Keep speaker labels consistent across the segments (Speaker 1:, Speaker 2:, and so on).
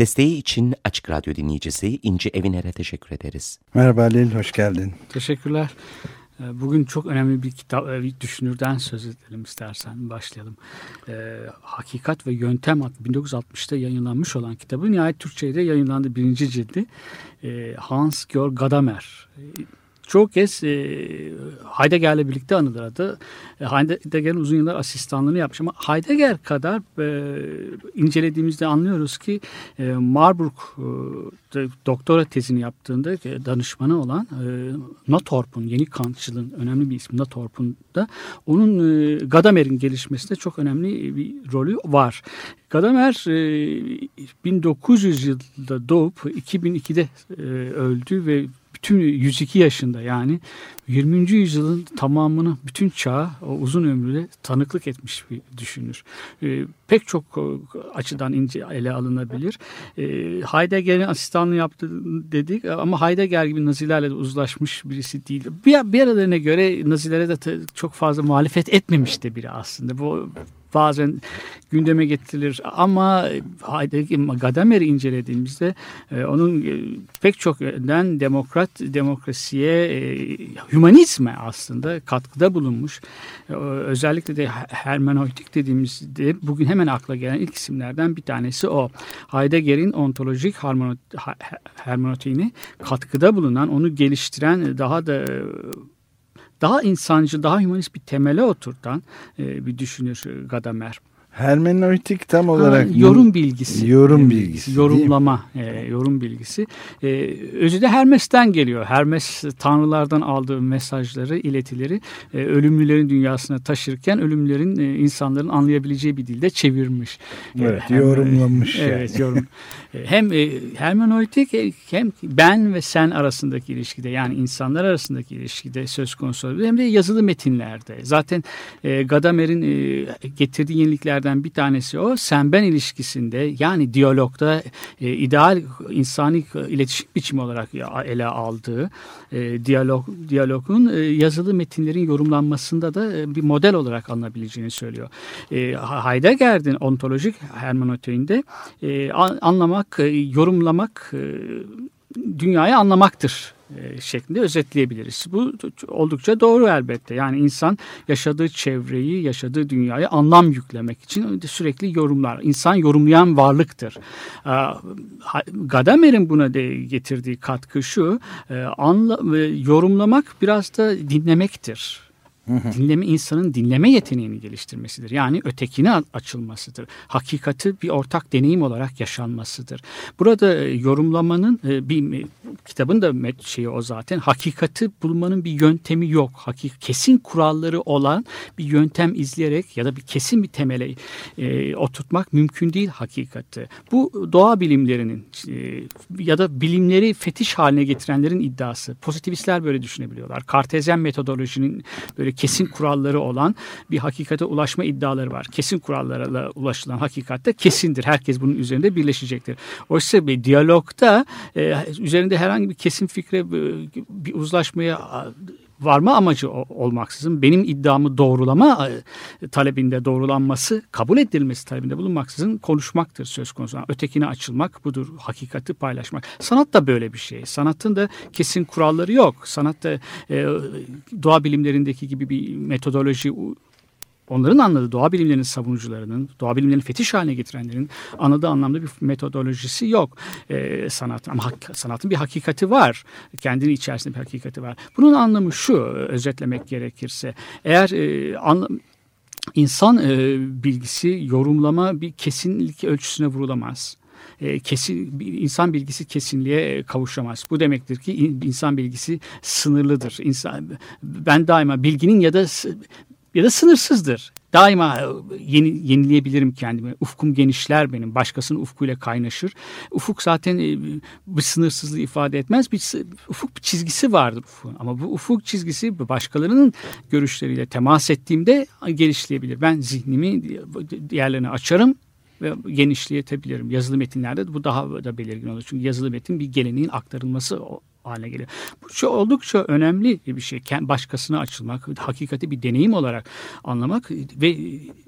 Speaker 1: Desteği için Açık Radyo dinleyicisi İnci Eviner'e teşekkür ederiz.
Speaker 2: Merhaba Halil, hoş geldin.
Speaker 3: Teşekkürler. Ee, Bugün çok önemli bir kitap, e, bir düşünürden söz edelim istersen başlayalım. Ee, Hakikat ve Yöntem adlı 1960'ta yayınlanmış olan kitabı nihayet Türkçe'de de yayınlandı birinci cildi. Ee, Hans Georg Gadamer. Çoğu kez e, Heidegger'le birlikte anılır adı. E, Heidegger'in uzun yıllar asistanlığını yapmış ama Heidegger kadar e, incelediğimizde anlıyoruz ki e, Marburg e, doktora tezini yaptığında e, danışmanı olan e, Nathorp'un, yeni Kantçılığın önemli bir ismi Nathorp'un da onun e, Gadamer'in gelişmesinde çok önemli bir rolü var. Gadamer e, 1900 yılında doğup 2002'de e, öldü ve bütün 102 yaşında yani 20. yüzyılın tamamını bütün çağı o uzun ömrüyle tanıklık etmiş bir düşünür. E, pek çok e, açıdan ince ele alınabilir. E, Heidegger'in asistanlığı yaptı dedik ama Heidegger gibi Nazilerle de uzlaşmış birisi değil. Bir, bir aralarına göre Nazilere de çok fazla muhalefet etmemiş de biri aslında. Bu bazen gündeme getirilir ama Heidegger, Gadamer'i incelediğimizde e, onun e, pek çok yönden demokrat demokrasiye, e, hümanizme aslında katkıda bulunmuş. E, özellikle de hermeneutik dediğimizde bugün hemen akla gelen ilk isimlerden bir tanesi o. Heidegger'in ontolojik hermeneutiğine katkıda bulunan, onu geliştiren, daha da daha insancı, daha humanist bir temele oturtan e, bir düşünür e, Gadamer.
Speaker 2: Hermeneutik tam
Speaker 3: Ha,
Speaker 2: olarak
Speaker 3: yorum bilgisi.
Speaker 2: Yorum
Speaker 3: E,
Speaker 2: bilgisi?
Speaker 3: Yorumlama, e, yorum bilgisi. E, özü de Hermes'ten geliyor. Hermes tanrılardan aldığı mesajları, iletileri e, ölümlülerin dünyasına taşırken ölümlerin e, insanların anlayabileceği bir dilde çevirmiş. E,
Speaker 2: Evet,
Speaker 3: hem-
Speaker 2: yorumlamış yani.
Speaker 3: Evet, yorum. Hem e, hermeneutik e, hem ben ve sen arasındaki ilişkide yani insanlar arasındaki ilişkide söz konusu olabilir. Hem de yazılı metinlerde. Zaten e, Gadamer'in getirdiği yeniliklerden bir tanesi o. Sen-ben ilişkisinde yani diyalogda ideal insani iletişim biçimi olarak ele aldığı diyalog diyalogun yazılı metinlerin yorumlanmasında da bir model olarak alınabileceğini söylüyor. Heidegger'in ontolojik hermeneutiğinde e, an- anlamak, e, yorumlamak e, dünyayı anlamaktır e, şeklinde özetleyebiliriz. Bu oldukça doğru elbette. Yani insan yaşadığı çevreyi, yaşadığı dünyayı anlam yüklemek için sürekli yorumlar. İnsan yorumlayan varlıktır. Gadamer'in buna de getirdiği katkı şu, yorumlamak biraz da dinlemektir. Dinleme insanın dinleme yeteneğini geliştirmesidir. Yani ötekine açılmasıdır. Hakikati bir ortak deneyim olarak yaşanmasıdır. Burada e, yorumlamanın e, bir kitabın da şeyi o zaten. Hakikati bulmanın bir yöntemi yok. Hakik kesin kuralları olan bir yöntem izleyerek ya da bir kesin bir temele e, oturtmak mümkün değil hakikati. Bu doğa bilimlerinin e, ya da bilimleri fetiş haline getirenlerin iddiası. Pozitivistler böyle düşünebiliyorlar. Kartezyen metodolojinin böyle kesin kuralları olan bir hakikate ulaşma iddiaları var. Kesin kurallarla ulaşılan hakikatte kesindir. Herkes bunun üzerinde birleşecektir. Oysa bir diyalogda e, üzerinde herhangi bir kesin fikre e, bir uzlaşmaya varma amacı olmaksızın benim iddiamı doğrulama e, talebinde doğrulanması, kabul edilmesi talebinde bulunmaksızın konuşmaktır söz konusu. Ötekine açılmak budur, hakikati paylaşmak. Sanat da böyle bir şey. Sanatın da kesin kuralları yok. Sanatta e, doğa bilimlerindeki gibi bir metodoloji onların anladığı doğa bilimlerinin savunucularının, doğa bilimlerini fetiş haline getirenlerin anladığı anlamda bir metodolojisi yok e, sanat. Ama hak- sanatın bir hakikati var. Kendinin içerisinde bir hakikati var. Bunun anlamı şu, özetlemek gerekirse. Eğer e, anla- insan e, bilgisi, yorumlama bir kesinlik ölçüsüne vurulamaz. E, kesin insan bilgisi kesinliğe e, kavuşamaz. Bu demektir ki in- insan bilgisi sınırlıdır. İnsan ben daima bilginin ya da ya da sınırsızdır. daima e, yeni, yenileyebilirim kendimi. Ufkum genişler benim. Başkasının ufkuyla kaynaşır. Ufuk zaten e, bir sınırsızlığı ifade etmez. Bir ufuk bir çizgisi vardır ufukun. Ama bu ufuk çizgisi başkalarının görüşleriyle temas ettiğimde genişleyebilir. Ben zihnimi diğerlerine açarım ve genişleyebilirim. Yazılı metinlerde bu daha da belirgin olur. Çünkü yazılı metin bir geleneğin aktarılması haline geliyor. Bu çok oldukça önemli bir şey. Başkasına açılmak, hakikati bir deneyim olarak anlamak ve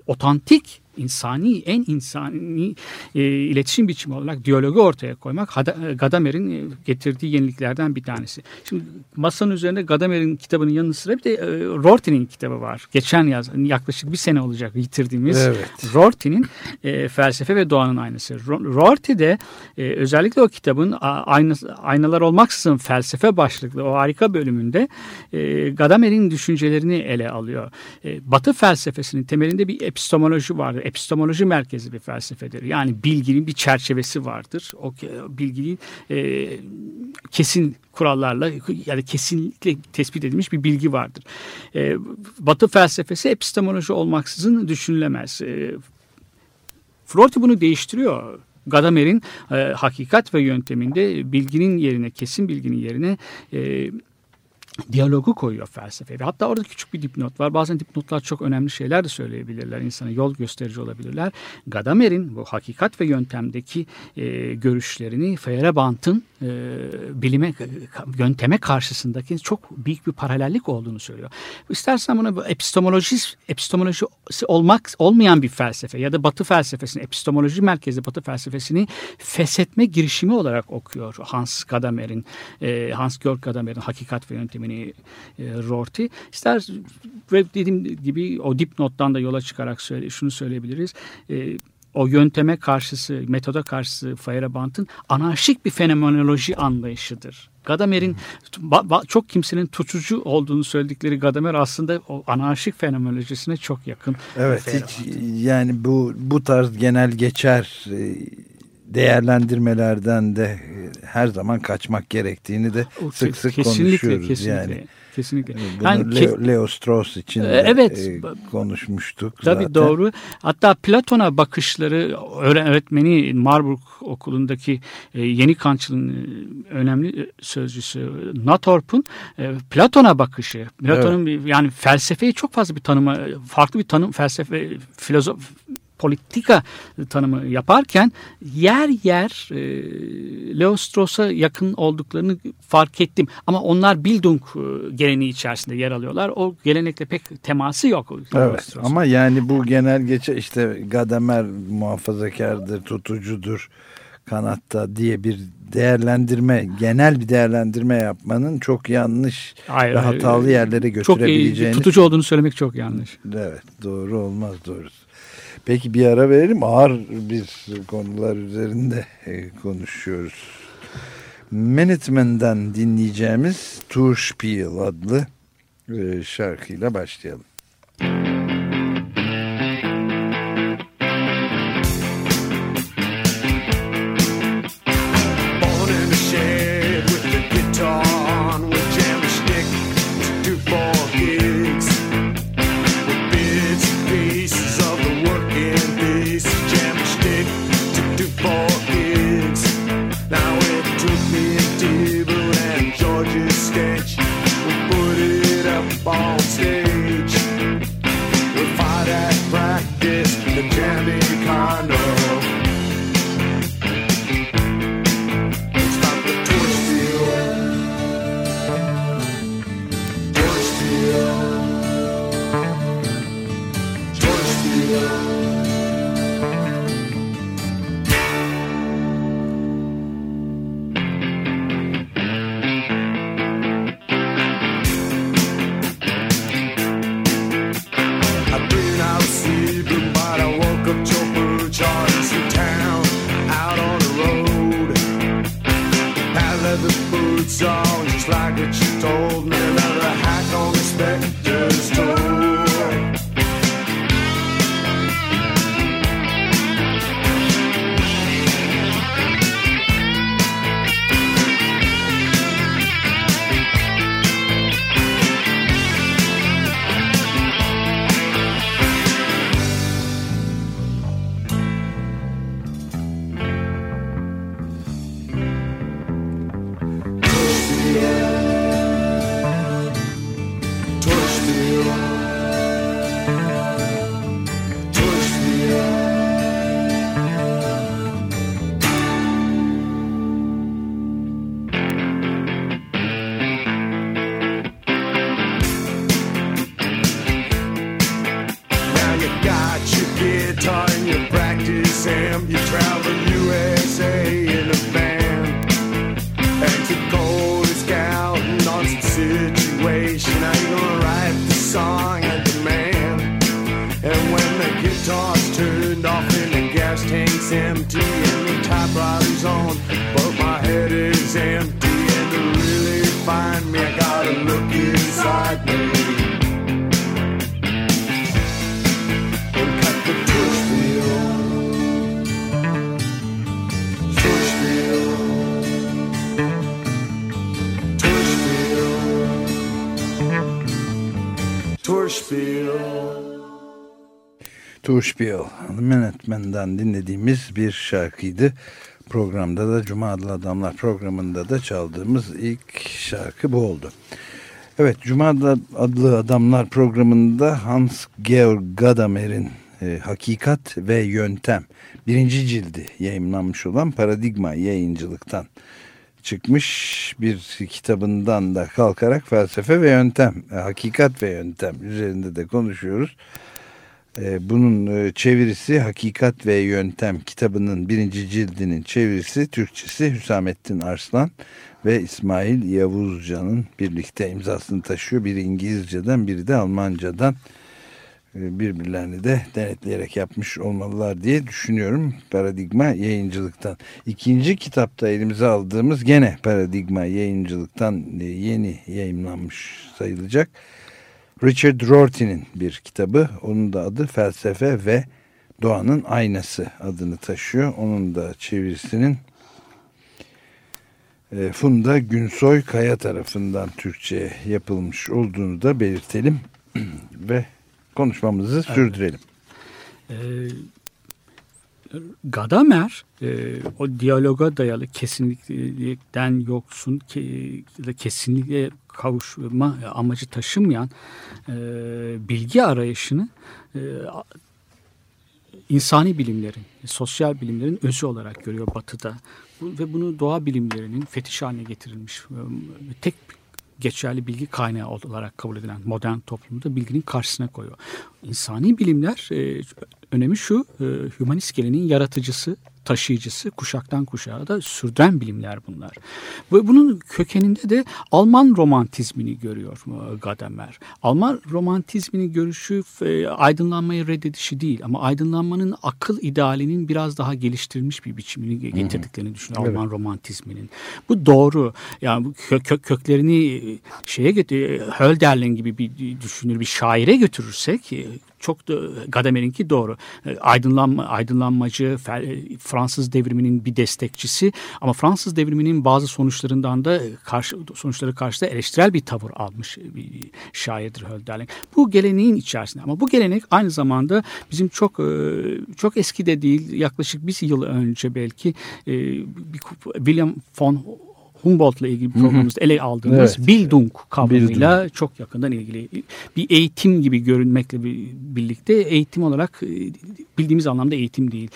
Speaker 3: otantik insani en insani e, iletişim biçimi olarak diyalogu ortaya koymak Hada- Gadamer'in e, getirdiği yeniliklerden bir tanesi. Şimdi masanın üzerinde Gadamer'in kitabının yanı sıra bir de e, Rorty'nin kitabı var. Geçen yaz yaklaşık bir sene olacak yitirdiğimiz
Speaker 2: Evet.
Speaker 3: Rorty'nin e, felsefe ve doğanın aynası. Ro- Rorty de e, özellikle o kitabın ayna, aynalar olmaksızın felsefe başlıklı o harika bölümünde e, Gadamer'in düşüncelerini ele alıyor. E, Batı felsefesinin temelinde bir epistemoloji vardır. Epistemoloji merkezi bir felsefedir. Yani bilginin bir çerçevesi vardır. O bilginin e, kesin kurallarla yani kesinlikle tespit edilmiş bir bilgi vardır. E, Batı felsefesi epistemoloji olmaksızın düşünülemez. E, Freud bunu değiştiriyor. Gadamer'in e, hakikat ve yönteminde bilginin yerine, kesin bilginin yerine e, diyalogu koyuyor felsefeye. Ve hatta orada küçük bir dipnot var. Bazen dipnotlar çok önemli şeyler de söyleyebilirler. insana yol gösterici olabilirler. Gadamer'in bu hakikat ve yöntemdeki e, görüşlerini Feyerabend'ın e, bilime, yönteme karşısındaki çok büyük bir paralellik olduğunu söylüyor. İstersen buna bu epistemoloji, epistemolojisi olmak olmayan bir felsefe ya da Batı felsefesini, epistemoloji merkezi Batı felsefesini feshetme girişimi olarak okuyor Hans Gadamer'in, e, Hans Georg Gadamer'in hakikat ve yöntemini e, Rorty. İster ve dediğim gibi o dipnottan da yola çıkarak söyle, şunu söyleyebiliriz. E, o yönteme karşısı, metoda karşısı Feyerabend'ın anarşik bir fenomenoloji anlayışıdır. Gadamer'in çok kimsenin tutucu olduğunu söyledikleri Gadamer aslında o anarşik fenomenolojisine çok yakın.
Speaker 2: Evet hiç yani bu bu tarz genel geçer e, değerlendirmelerden de e, her zaman kaçmak gerektiğini de
Speaker 3: O
Speaker 2: sık sık
Speaker 3: kesinlikle,
Speaker 2: konuşuyoruz
Speaker 3: kesinlikle,
Speaker 2: yani.
Speaker 3: Kesinlikle.
Speaker 2: Bunu
Speaker 3: Yani
Speaker 2: Leo, Leo Strauss için de
Speaker 3: Ee, evet.
Speaker 2: e, konuşmuştuk
Speaker 3: Tabii
Speaker 2: zaten.
Speaker 3: doğru. Hatta Platon'a bakışları öğre- öğretmeni Marburg okulundaki e, yeni Kantçılığın e, önemli e, sözcüsü Nathorp'un e, Platon'a bakışı. Platon'un bir- yani felsefeyi çok fazla bir tanıma, farklı bir tanım felsefe, filozof politika tanımı yaparken yer yer e, Leo Strauss'a yakın olduklarını fark ettim. Ama onlar Bildung e, geleneği içerisinde yer alıyorlar. O gelenekle pek teması yok.
Speaker 2: Evet ama yani bu genel geçer işte Gadamer muhafazakardır, tutucudur kanatta diye bir değerlendirme, genel bir değerlendirme yapmanın çok yanlış
Speaker 3: Hayır,
Speaker 2: ve
Speaker 3: hayır.
Speaker 2: hatalı yerlere
Speaker 3: çok e,
Speaker 2: götürebileceğini.
Speaker 3: tutucu olduğunu söylemek çok yanlış.
Speaker 2: Evet doğru olmaz doğrusu. Peki bir ara verelim ağır bir konular üzerinde e, konuşuyoruz. Minutemen'den dinleyeceğimiz Tour Spiel adlı e, şarkıyla başlayalım.
Speaker 4: Sketch. We put it up um on stage. We fight at practice, the jammy kind empty. And to really find me, I gotta look inside me. And cut the tush wheel. Tush wheel. Tush wheel. Tush wheel.
Speaker 2: Turşpiyel Minutemen'dan dinlediğimiz bir şarkıydı. Programda da Cuma Adlı Adamlar programında da çaldığımız ilk şarkı bu oldu. Evet Cuma Adlı- Adamlar programında Hans Georg Gadamer'in e, Hakikat ve Yöntem birinci cildi yayınlanmış olan Paradigma yayıncılıktan çıkmış bir kitabından da kalkarak felsefe ve yöntem, e, hakikat ve yöntem üzerinde de konuşuyoruz. E, Bunun e, çevirisi Hakikat ve Yöntem kitabının birinci cildinin çevirisi Türkçesi Hüsamettin Arslan ve İsmail Yavuzcan'ın birlikte imzasını taşıyor. Biri İngilizceden biri de Almancadan E, birbirlerini de denetleyerek yapmış olmalılar diye düşünüyorum. Paradigma yayıncılıktan. İkinci kitapta elimize aldığımız gene Paradigma yayıncılıktan yeni yayınlanmış sayılacak. Richard Rorty'nin bir kitabı. Onun da adı Felsefe ve Doğanın Aynası adını taşıyor. Onun da çevirisinin e, Funda Günsoy Kaya tarafından Türkçe'ye yapılmış olduğunu da belirtelim ve konuşmamızı sürdürelim.
Speaker 3: Ee, Gadamer e, o diyaloga dayalı kesinlikten yoksun ke, kesinlikle kavuşma amacı taşımayan e, bilgi arayışını e, insani bilimlerin, sosyal bilimlerin özü olarak görüyor Batı'da. Ve bunu doğa bilimlerinin fetiş haline getirilmiş tek geçerli bilgi kaynağı olarak kabul edilen modern toplumda bilginin karşısına koyuyor. İnsani bilimler e, önemi şu, e, humanist geleneğin yaratıcısı, taşıyıcısı, kuşaktan kuşağa da sürdüren bilimler bunlar. Ve bunun kökeninde de Alman romantizmini görüyor e, Gadamer. Alman romantizminin görüşü e, aydınlanmayı reddedişi değil ama aydınlanmanın akıl idealinin biraz daha geliştirilmiş bir biçimini getirdiklerini düşünüyor
Speaker 2: Evet.
Speaker 3: Alman romantizminin. Bu doğru. Yani bu kö- kö- köklerini e, şeye götür Hölderlin gibi bir düşünür bir şaire götürürsek çok da Gadamer'inki doğru. E, Aydınlanma, aydınlanmacı, e, Fransız devriminin bir destekçisi ama Fransız devriminin bazı sonuçlarından da e, karşı sonuçları karşısında eleştirel bir tavır almış bir şairdir Hölderlin. Bu geleneğin içerisinde ama bu gelenek aynı zamanda bizim çok çok eski de değil yaklaşık bir yıl önce belki William von Humboldt'la ilgili programımızda ele aldığımız
Speaker 2: Evet.
Speaker 3: Bildung kavramıyla çok yakından ilgili. Bir eğitim gibi görünmekle bir- birlikte eğitim olarak e, bildiğimiz anlamda eğitim değil.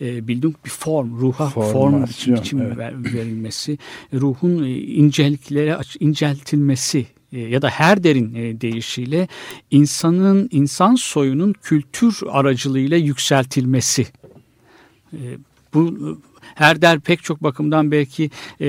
Speaker 3: E, Bildung bir form, ruha form
Speaker 2: Formasyon,
Speaker 3: biçim
Speaker 2: evet.
Speaker 3: ver- verilmesi, ruhun e, inceliklere inceltilmesi ya da her derin e, deyişiyle insanın insan soyunun kültür aracılığıyla yükseltilmesi. Bu Herder pek çok bakımdan belki e,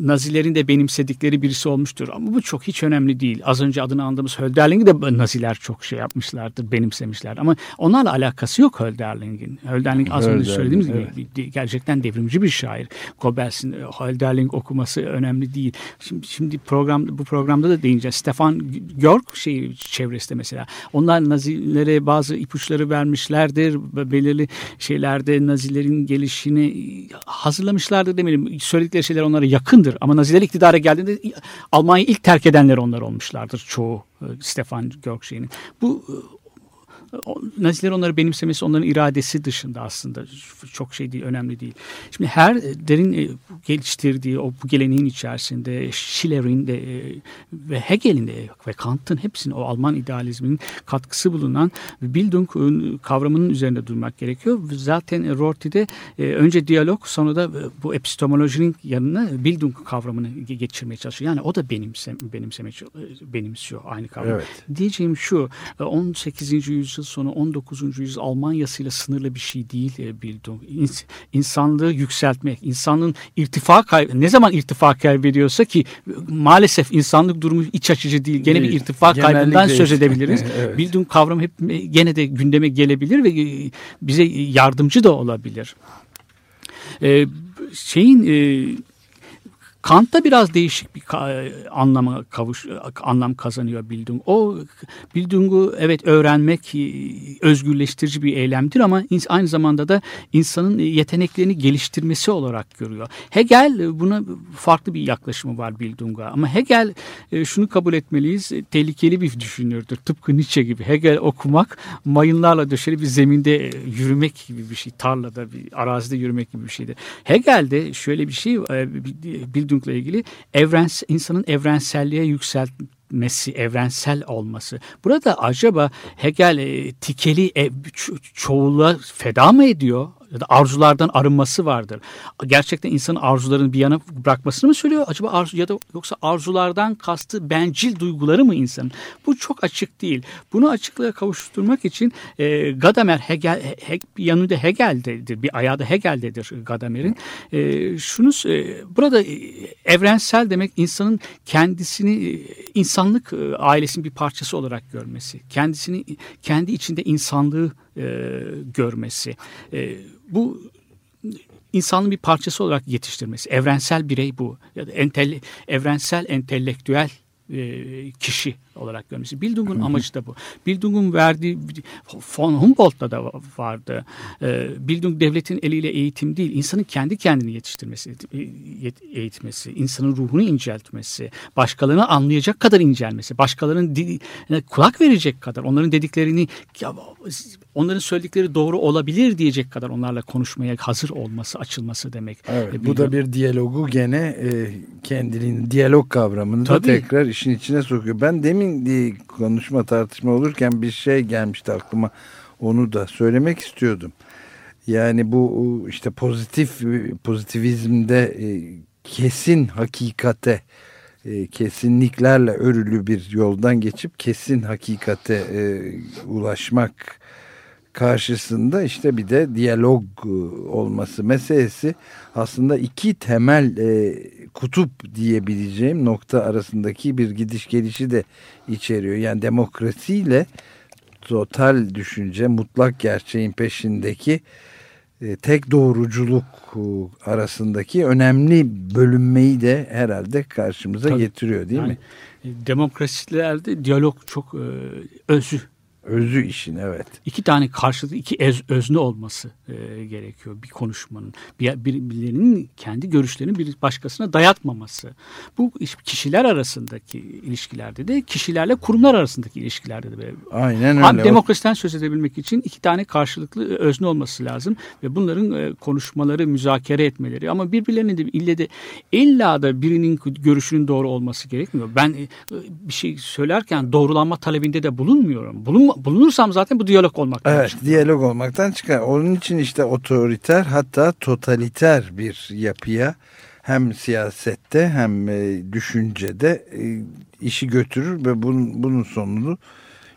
Speaker 3: Nazilerin de benimsedikleri birisi olmuştur. Ama bu çok hiç önemli değil. Az önce adını andığımız Hölderlin'i de Naziler çok şey yapmışlardır, benimsemişler. Ama onlarla alakası yok Hölderlin'in. Hölderlin az önce söylediğimiz gibi
Speaker 2: evet.
Speaker 3: bir- gerçekten devrimci bir şair. Goebbels'in e, Hölderlin okuması önemli değil. Şimdi, şimdi program bu programda da değineceğiz. Stefan Georg şey çevresinde mesela. Onlar Nazilere bazı ipuçları vermişlerdir. Ve Belirli şeylerde Nazilerin gelişini hazırlamışlardır demeyelim. Söyledikleri şeyler onlara yakındır. Ama Naziler iktidara geldiğinde Almanya'yı ilk terk edenler onlar olmuşlardır çoğu e, Stefan şeyinin. Bu e, Naziler onları benimsemesi onların iradesi dışında aslında çok şey değil, önemli değil. Şimdi her derin e, geliştirdiği o bu geleneğin içerisinde Schiller'in de e, ve Hegel'in de ve Kant'ın hepsinin o Alman idealizminin katkısı bulunan Bildung e, kavramının üzerinde durmak gerekiyor. Zaten Rorty'de e, önce diyalog sonra da e, bu epistemolojinin yanına Bildung kavramını ge- geçirmeye çalışıyor. Yani o da benimse, benimseme, benimsiyor aynı kavramı.
Speaker 2: Evet.
Speaker 3: Diyeceğim şu e, 18. yüzyıl yıl sonu 19. yüzyıl Almanya'sıyla sınırlı bir şey değil e, Bildung. İns- insanlığı yükseltmek, insanın irtifa kay ne zaman irtifa kaybediyorsa ki maalesef insanlık durumu iç açıcı değil. Gene bir irtifa kaybından
Speaker 2: Genellikle
Speaker 3: söz
Speaker 2: işte.
Speaker 3: edebiliriz.
Speaker 2: Evet.
Speaker 3: Bildung kavramı hep gene de gündeme gelebilir ve e, bize yardımcı da olabilir. Ee, şeyin e, Kant'ta biraz değişik bir anlama kavuş anlam kazanıyor Bildung. O Bildung'u evet öğrenmek özgürleştirici bir eylemdir ama aynı zamanda da insanın yeteneklerini geliştirmesi olarak görüyor. Hegel buna farklı bir yaklaşımı var Bildung'a ama Hegel e, şunu kabul etmeliyiz e, tehlikeli bir düşünürdür. Tıpkı Nietzsche gibi Hegel okumak mayınlarla döşeli bir zeminde e, yürümek gibi bir şey. Tarlada bir arazide yürümek gibi bir şeydir. Hegel'de şöyle bir şey e, Bildung'la ilgili evrens, insanın evrenselliğe yükseltmesi, evrensel olması. Burada acaba Hegel e, tikeli e, ço- çoğula feda mı ediyor? Ya da arzulardan arınması vardır. Gerçekten insanın arzularını bir yana bırakmasını mı söylüyor? Acaba arzu ya da yoksa arzulardan kastı bencil duyguları mı insanın? Bu çok açık değil. Bunu açıklığa kavuşturmak için e, Gadamer Hegel he, bir yanında Hegel'dedir. Bir ayağı da Hegel'dedir Gadamer'in. E, şunu e, burada evrensel demek insanın kendisini e, insanlık e, ailesinin bir parçası olarak görmesi. Kendisini kendi içinde insanlığı e, görmesi. E, bu insanın bir parçası olarak yetiştirmesi. Evrensel birey bu. Ya da entelle, evrensel entelektüel e, kişi olarak görmesi. Bildung'un amacı da bu. Bildung'un verdiği von Humboldt'ta da vardı. E, Bildung devletin eliyle eğitim değil, insanın kendi kendini yetiştirmesi, e, yet- eğitmesi, insanın ruhunu inceltmesi, başkalarını anlayacak kadar incelmesi, başkalarının yani kulak verecek kadar, onların dediklerini onların söyledikleri doğru olabilir diyecek kadar onlarla konuşmaya hazır olması, açılması demek.
Speaker 2: Evet,
Speaker 3: E,
Speaker 2: bu da bir diyalogu gene e, kendiliğin diyalog kavramını da tekrar işin içine sokuyor. Ben demin diye konuşma tartışma olurken bir şey gelmişti aklıma. Onu da söylemek istiyordum. Yani bu işte pozitif pozitivizmde e, kesin hakikate e, kesinliklerle örülü bir yoldan geçip kesin hakikate e, ulaşmak karşısında işte bir de diyalog e, olması meselesi aslında iki temel e, kutup diyebileceğim nokta arasındaki bir gidiş gelişi de içeriyor. Yani demokrasiyle total düşünce, mutlak gerçeğin peşindeki e, tek doğruculuk e, arasındaki önemli bölünmeyi de herhalde karşımıza
Speaker 3: Tabii.
Speaker 2: getiriyor değil
Speaker 3: Yani,
Speaker 2: mi?
Speaker 3: e, Demokrasilerde diyalog çok e, özü.
Speaker 2: Özü işin evet.
Speaker 3: İki tane karşılıklı iki ez, özne olması e, gerekiyor bir konuşmanın. Bir, birilerinin kendi görüşlerini bir başkasına dayatmaması. Bu iş- kişiler arasındaki ilişkilerde de kişilerle kurumlar arasındaki ilişkilerde de böyle.
Speaker 2: Aynen
Speaker 3: Abi
Speaker 2: öyle.
Speaker 3: demokrasiden söz edebilmek için iki tane karşılıklı özne olması lazım ve bunların e, konuşmaları, müzakere etmeleri ama birbirlerine de ille de illa da birinin görüşünün doğru olması gerekmiyor. Ben e, bir şey söylerken doğrulanma talebinde de bulunmuyorum. Bulunma, bulunursam zaten bu diyalog olmaktan
Speaker 2: Evet
Speaker 3: çıkıyor.
Speaker 2: diyalog olmaktan çıkar. Onun için işte otoriter hatta totaliter bir yapıya hem siyasette hem e, düşüncede e, işi götürür ve bunun, bunun sonunu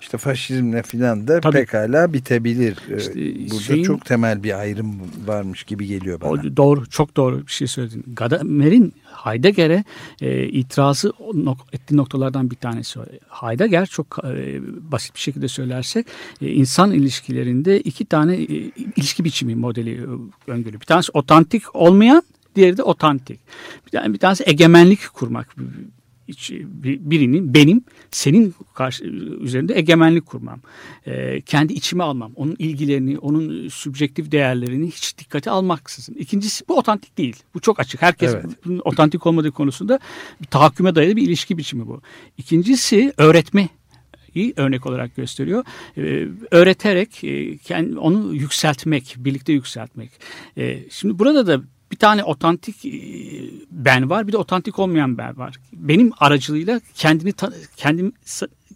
Speaker 2: işte faşizmle filan da
Speaker 3: Tabii.
Speaker 2: pekala bitebilir. E,
Speaker 3: İşte
Speaker 2: Burada
Speaker 3: şeyin-
Speaker 2: çok temel bir ayrım varmış gibi geliyor bana.
Speaker 3: O doğru, çok doğru bir şey söyledin. Gadamer'in Heidegger'e e, itirazı nok- ettiği noktalardan bir tanesi. Heidegger çok e, basit bir şekilde söylersek e, insan ilişkilerinde iki tane e, ilişki biçimi modeli e, öngörüyor. Bir tanesi otantik olmayan, diğeri de otantik. Bir, tane, bir tanesi egemenlik kurmak. İç- bir- birinin benim senin karşı üzerinde egemenlik kurmam. Ee, kendi içime almam. Onun ilgilerini, onun sübjektif değerlerini hiç dikkate almaksızın. İkincisi bu otantik değil. Bu çok açık. Herkes
Speaker 2: Evet.
Speaker 3: bunun otantik olmadığı konusunda bir tahakküme dayalı bir ilişki biçimi bu. İkincisi öğretme iyi örnek olarak gösteriyor. Ee, öğreterek e, kend- onu yükseltmek, birlikte yükseltmek. Ee, şimdi burada da bir tane otantik e, ben var, bir de otantik olmayan ben var. Benim aracılığıyla kendini kendim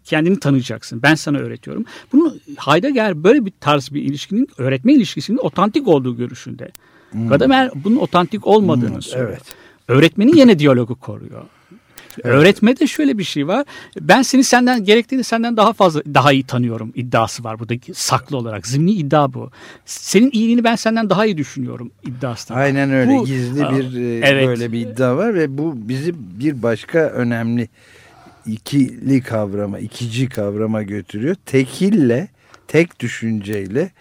Speaker 3: kendini tanıyacaksın. Ben sana öğretiyorum. Bunu Heidegger böyle bir tarz bir ilişkinin öğretme ilişkisinin otantik olduğu görüşünde. Gadamer bunun otantik olmadığını söylüyor.
Speaker 2: evet.
Speaker 3: Öğretmenin yine diyalogu koruyor. Öğretmede şöyle bir şey var. Ben seni senden gerektiğini senden daha fazla daha iyi tanıyorum iddiası var burada saklı olarak. Zimni iddia bu. Senin iyiliğini ben senden daha iyi düşünüyorum iddiası. da var.
Speaker 2: Aynen öyle
Speaker 3: Bu-
Speaker 2: gizli bir e,
Speaker 3: Evet.
Speaker 2: böyle bir iddia var ve bu bizi bir başka önemli ikili kavrama, ikici kavrama götürüyor. Tekille, tek düşünceyle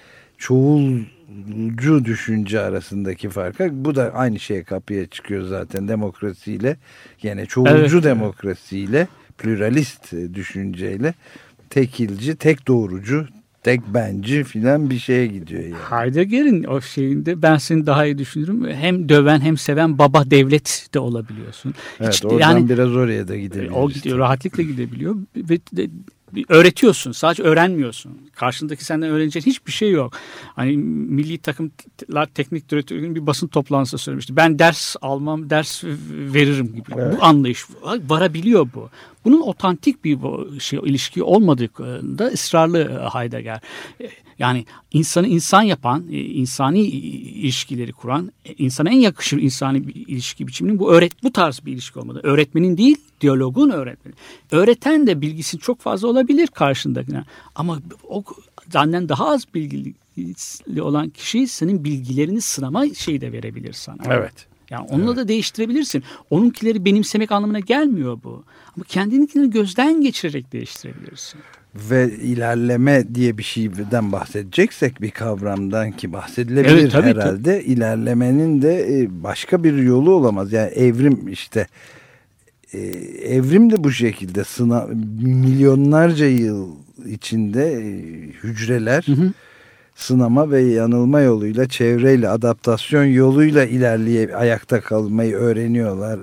Speaker 2: çoğulcu düşünce arasındaki farka. Bu da aynı şeye kapıya çıkıyor zaten demokrasiyle. Yani çoğulcu
Speaker 3: Evet.
Speaker 2: demokrasiyle, pluralist e, düşünceyle tekilci, tek doğrucu, tek benci filan bir şeye gidiyor yani.
Speaker 3: Heidegger'in o şeyinde ben seni daha iyi düşünürüm. Hem döven hem seven baba devlet de olabiliyorsun.
Speaker 2: Evet,
Speaker 3: Hiç-
Speaker 2: oradan
Speaker 3: yani
Speaker 2: biraz oraya da gidebiliriz.
Speaker 3: o gidiyor rahatlıkla gidebiliyor ve öğretiyorsun sadece öğrenmiyorsun. Karşındaki senden öğreneceğin hiçbir şey yok. Hani milli takımlar teknik direktörünün bir basın toplantısında söylemişti. Ben ders almam, ders veririm gibi. Bu anlayış varabiliyor bu. Bunun otantik bir şey ilişki olmadığında ısrarlı e, Heidegger. E, Yani insanı insan yapan, e, insani ilişkileri kuran, e, insana en yakışır insani bir ilişki biçiminin bu öğret bu tarz bir ilişki olmalı. Öğretmenin değil, diyalogun öğretmeni. Öğreten de bilgisi çok fazla olabilir karşındakine. Ama o senden daha az bilgili olan kişi senin bilgilerini sınama şeyi de verebilir sana.
Speaker 2: Evet.
Speaker 3: Yani onunla da değiştirebilirsin. Onunkileri benimsemek anlamına gelmiyor bu. Ama kendininkileri gözden geçirerek değiştirebilirsin.
Speaker 2: Ve ilerleme diye bir şeyden bahsedeceksek bir kavramdan ki bahsedilebilir
Speaker 3: Evet, tabii,
Speaker 2: herhalde. İlerlemenin de e, başka bir yolu olamaz. Yani evrim işte e, evrim de bu şekilde sınav milyonlarca yıl içinde e, hücreler sınama ve yanılma yoluyla çevreyle adaptasyon yoluyla ilerleye ayakta kalmayı öğreniyorlar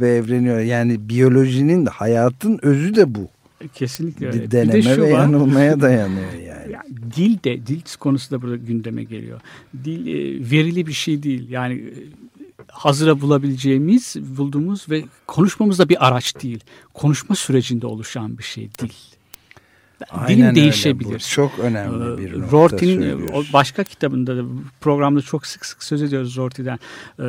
Speaker 2: ve evreniyor. Yani biyolojinin hayatın özü de bu.
Speaker 3: Kesinlikle öyle. Bir de
Speaker 2: Deneme
Speaker 3: şu
Speaker 2: ve
Speaker 3: var.
Speaker 2: yanılmaya dayanıyor yani.
Speaker 3: Ya dil de dil konusu da burada gündeme geliyor. Dil e, verili bir şey değil. Yani e, hazıra bulabileceğimiz, bulduğumuz ve konuşmamız da bir araç değil. Konuşma sürecinde oluşan bir şey dil.
Speaker 2: Aynen öyle.
Speaker 3: değişebilir.
Speaker 2: Bu çok önemli bir
Speaker 3: Ee,
Speaker 2: nokta
Speaker 3: Rorty'nin e, başka kitabında da programda çok sık sık söz ediyoruz Rorty'den. Ee,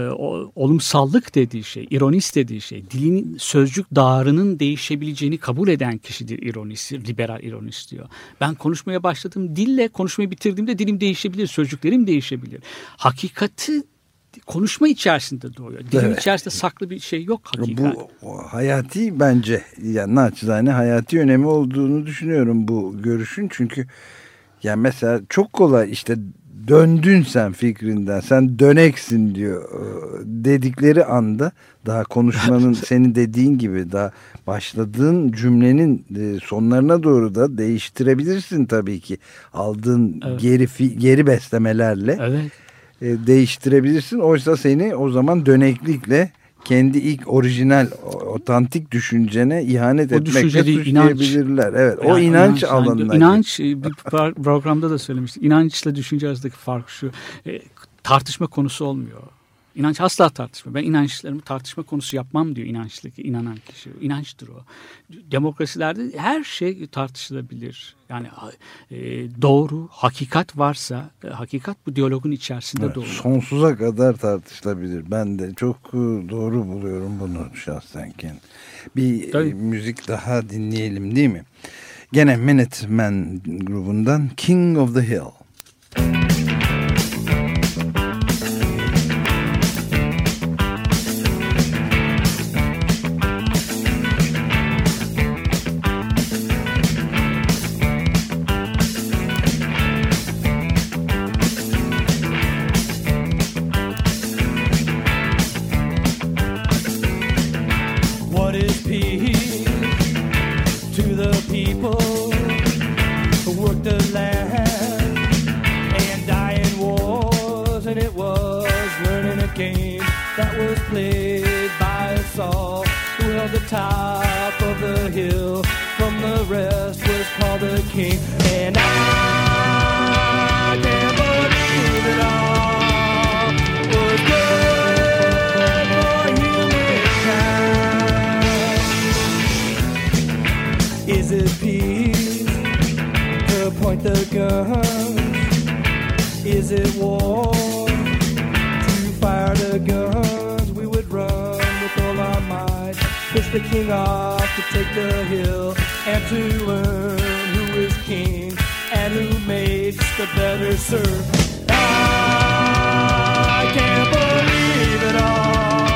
Speaker 3: olumsallık dediği şey, ironist dediği şey, dilin sözcük dağarının değişebileceğini kabul eden kişidir ironist, liberal ironist diyor. Ben konuşmaya başladım dille konuşmayı bitirdiğimde dilim değişebilir, sözcüklerim değişebilir. Hakikati konuşma içerisinde doğuyor. Dilin
Speaker 2: Evet.
Speaker 3: içerisinde saklı bir şey yok hakikat.
Speaker 2: Bu hayati bence yani naçizane hayati önemi olduğunu düşünüyorum bu görüşün. Çünkü yani mesela çok kolay işte döndün sen fikrinden sen döneksin diyor Ee, dedikleri anda daha konuşmanın senin dediğin gibi daha başladığın cümlenin e, sonlarına doğru da değiştirebilirsin tabii ki aldığın
Speaker 3: Evet.
Speaker 2: geri geri beslemelerle
Speaker 3: Evet.
Speaker 2: E, değiştirebilirsin. Oysa seni o zaman döneklikle kendi ilk orijinal o- otantik düşüncene ihanet
Speaker 3: O
Speaker 2: etmekle
Speaker 3: değil, inanç.
Speaker 2: suçlayabilirler. Evet, o
Speaker 3: Yani
Speaker 2: inanç,
Speaker 3: yani
Speaker 2: alanına.
Speaker 3: İnanç e, bir programda da söylemiştik. İnançla düşünce arasındaki fark şu. e, tartışma konusu olmuyor. İnanç asla tartışma. Ben inançlarımı tartışma konusu yapmam diyor inançlık, inanan kişi. İnançtır o. Demokrasilerde her şey tartışılabilir. Yani e, doğru, hakikat varsa, e, hakikat bu diyalogun içerisinde
Speaker 2: Evet,
Speaker 3: doğru.
Speaker 2: sonsuza kadar tartışılabilir. Ben de çok e, doğru buluyorum bunu şahsen kendim. Bir
Speaker 3: Tabii.
Speaker 2: e, müzik daha dinleyelim değil mi? Gene Minutemen grubundan King of the Hill.
Speaker 5: What top of the hill from the rest was called the king. And I can't believe it all was good for humankind. Is it peace to point the guns? Is it war the king off to take the hill and to learn who is king and who makes the better serve. I can't believe it all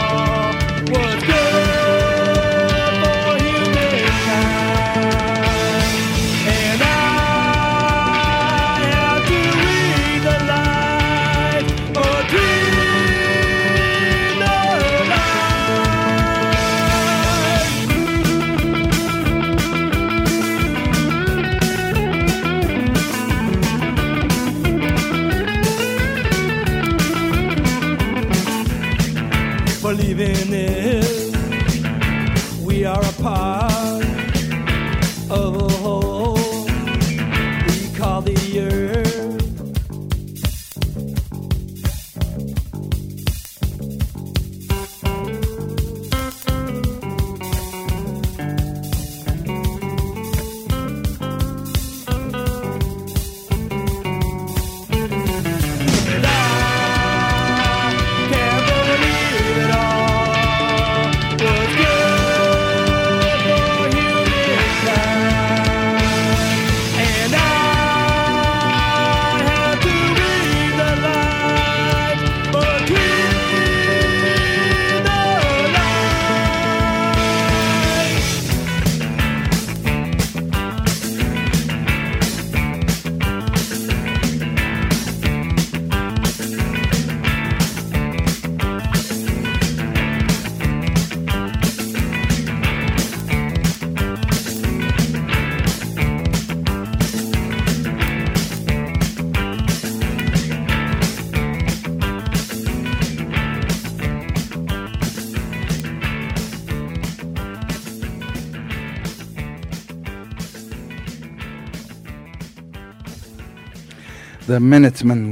Speaker 5: The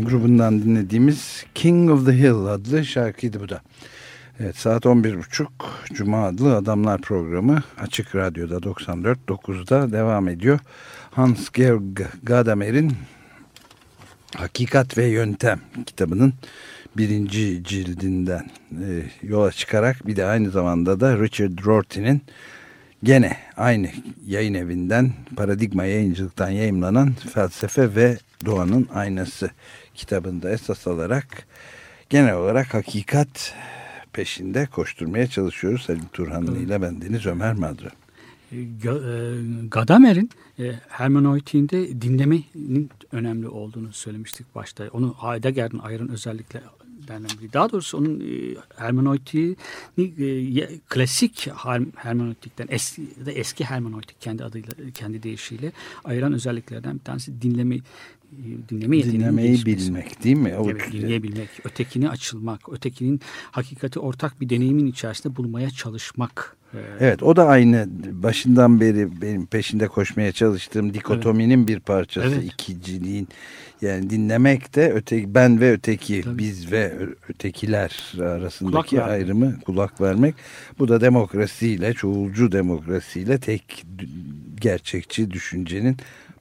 Speaker 2: grubundan dinlediğimiz King of the Hill adlı şarkıydı bu da. Evet saat 11.30 Cuma adlı Adamlar programı Açık Radyo'da 94.9'da devam ediyor. Hans Georg Gadamer'in Hakikat ve Yöntem kitabının birinci cildinden e, yola çıkarak bir de aynı zamanda da Richard Rorty'nin gene aynı yayın evinden Paradigma yayıncılıktan yayımlanan Felsefe ve Doğanın Aynası kitabında esas alarak genel olarak hakikat peşinde koşturmaya çalışıyoruz. Selim Turhanlı ile bendeniz Ömer Madra.
Speaker 3: Ga- e, Gadamer'in e, hermeneutiğinde dinlemenin önemli olduğunu söylemiştik başta. Onu Heidegger'in ayıran özelliklerden biri. Daha doğrusu onun e, hermeneutiğini e, klasik her- hermeneutikten eski, da eski hermeneutik kendi adıyla kendi deyişiyle ayıran özelliklerden bir tanesi dinleme e, dinleme
Speaker 2: Dinlemeyi bilmek değil mi? O-
Speaker 3: Evet, dinleyebilmek, ötekini açılmak, ötekinin hakikati ortak bir deneyimin içerisinde bulmaya çalışmak.
Speaker 2: Evet o da aynı başından beri benim peşinde koşmaya çalıştığım dikotominin bir parçası
Speaker 3: Evet.
Speaker 2: ikiciliğin yani dinlemek de öteki ben ve öteki
Speaker 3: Tabii.
Speaker 2: biz ve ötekiler arasındaki
Speaker 3: Kulak vermek.
Speaker 2: ayrımı kulak vermek bu da demokrasiyle çoğulcu demokrasiyle tek gerçekçi düşüncenin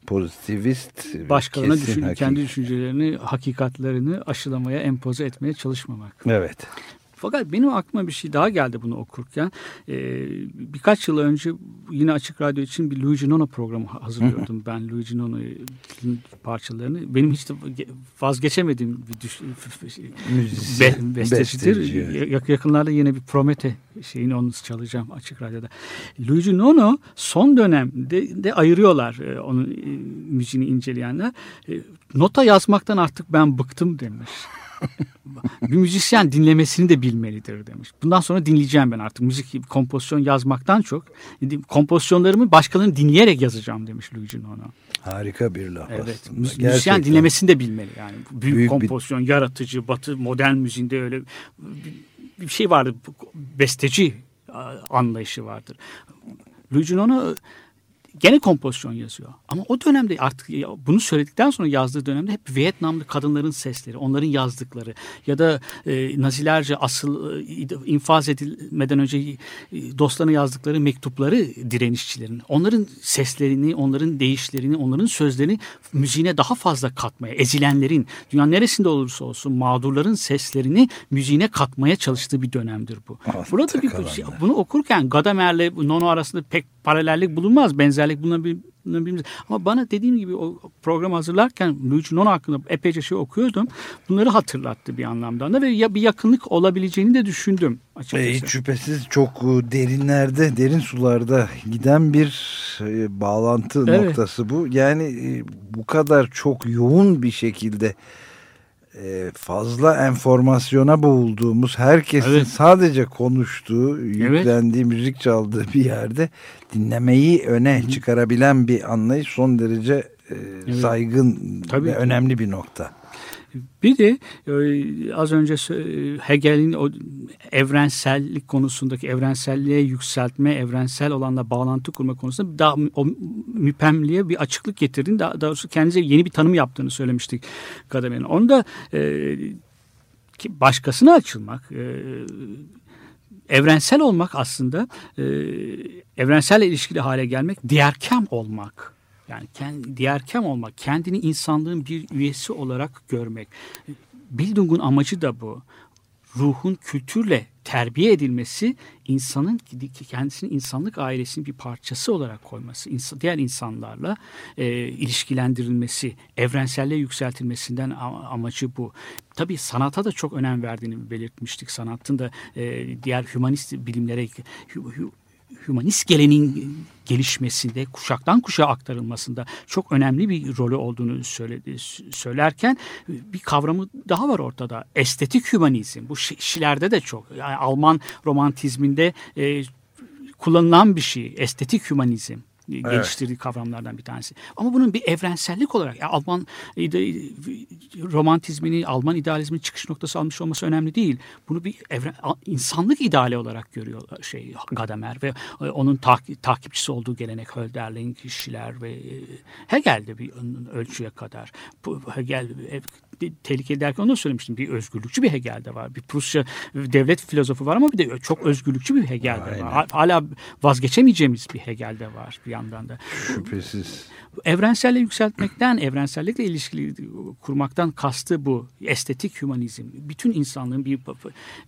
Speaker 2: pozitivist
Speaker 3: başkalarına düşün, kendi düşüncelerini, hakikatlerini aşılamaya, empoze etmeye çalışmamak.
Speaker 2: Evet.
Speaker 3: Fakat benim aklıma bir şey daha geldi bunu okurken. Ee, birkaç yıl önce yine Açık Radyo için bir Luigi Nono programı hazırlıyordum. ben Luigi Nono'nun parçalarını. Benim hiç de vazgeçemediğim bir düş,
Speaker 2: Müzisyen,
Speaker 3: be, bestecidir.
Speaker 2: besteci,
Speaker 3: Yakınlarda yine bir Promete şeyini onu çalacağım Açık Radyo'da. Luigi Nono son dönemde de ayırıyorlar e, onun e, müziğini inceleyenler. E, nota yazmaktan artık ben bıktım demiş. bir müzisyen dinlemesini de bilmelidir demiş. Bundan sonra dinleyeceğim ben artık. Müzik, kompozisyon yazmaktan çok kompozisyonlarımı başkalarını dinleyerek yazacağım demiş Luigi Nono.
Speaker 2: Harika bir laf
Speaker 3: Evet.
Speaker 2: aslında.
Speaker 3: Müz-
Speaker 2: Gerçekten.
Speaker 3: Müzisyen dinlemesini de bilmeli yani. Büyük,
Speaker 2: Büyük bir-
Speaker 3: kompozisyon, yaratıcı, batı, modern müziğinde öyle bir- bir şey vardır. Besteci anlayışı vardır. Luigi Nono gene kompozisyon yazıyor. Ama o dönemde artık bunu söyledikten sonra yazdığı dönemde hep Vietnamlı kadınların sesleri, onların yazdıkları ya da e, Nazilerce asıl e, infaz edilmeden önce e, dostlarına yazdıkları mektupları direnişçilerin. Onların seslerini, onların değişlerini, onların sözlerini müziğine daha fazla katmaya, ezilenlerin, dünyanın neresinde olursa olsun mağdurların seslerini müziğine katmaya çalıştığı bir dönemdir bu.
Speaker 2: Altta
Speaker 3: Burada bir
Speaker 2: kalanlar.
Speaker 3: şey- bunu okurken Gadamer'le Nono arasında pek paralellik bulunmaz. Benzerlik bulunabilir. Ama bana dediğim gibi o program hazırlarken Luigi Nono hakkında epeyce şey okuyordum. Bunları hatırlattı bir anlamda da ve ya bir yakınlık olabileceğini de düşündüm açıkçası.
Speaker 2: E, hiç şüphesiz çok e, derinlerde, derin sularda giden bir e, bağlantı
Speaker 3: Evet.
Speaker 2: noktası bu. Yani e, bu kadar çok yoğun bir şekilde e, fazla enformasyona boğulduğumuz, herkesin
Speaker 3: Evet.
Speaker 2: sadece konuştuğu, yüklendiği, müzik çaldığı bir yerde dinlemeyi öne çıkarabilen bir anlayış son derece e, saygın
Speaker 3: Tabii
Speaker 2: ve
Speaker 3: ki.
Speaker 2: önemli bir nokta.
Speaker 3: Bir de e, az önce sö- Hegel'in o evrensellik konusundaki evrenselliğe yükseltme, evrensel olanla bağlantı kurma konusunda daha o müpemliğe bir açıklık getirdiğini, daha doğrusu kendisi yeni bir tanım yaptığını söylemiştik Gadamer'in. Onu da e, başkasına açılmak, e, evrensel olmak aslında e, evrenselle ilişkili hale gelmek, diğerkem olmak. Yani kendi, diğerkem olmak, kendini insanlığın bir üyesi olarak görmek. Bildung'un amacı da bu. Ruhun kültürle terbiye edilmesi, insanın kendisini insanlık ailesinin bir parçası olarak koyması, ins- diğer insanlarla e, ilişkilendirilmesi, evrenselliğe yükseltilmesinden amacı bu. Tabii sanata da çok önem verdiğini belirtmiştik. Sanatın da e, diğer hümanist bilimlere hümanist geleneğin gelişmesinde, kuşaktan kuşağa aktarılmasında çok önemli bir rolü olduğunu söyledi, söylerken bir kavramı daha var ortada. Estetik hümanizm. Bu Şi- Şiler'de de çok. Yani Alman romantizminde e, kullanılan bir şey. Estetik hümanizm geliştirdiği kavramlardan bir tanesi. Ama bunun bir evrensellik olarak yani Alman romantizmini, Alman idealizmin çıkış noktası almış olması önemli değil. Bunu bir evren, insanlık ideali olarak görüyor şey Gadamer ve e, onun tak- takipçisi olduğu gelenek Hölderlin, Schiller ve e, Hegel'de bir ölçüye kadar. Hegel e, tehlikeli derken onu söylemiştim. Bir özgürlükçü bir Hegel de var. Bir Prusya devlet filozofu var ama bir de çok özgürlükçü bir Hegel de var. Hala vazgeçemeyeceğimiz bir Hegel de var bir yandan da.
Speaker 2: Şüphesiz.
Speaker 3: Evrenselle yükseltmekten, evrensellikle ilişkili kurmaktan kastı bu. Estetik hümanizm. Bütün insanlığın bir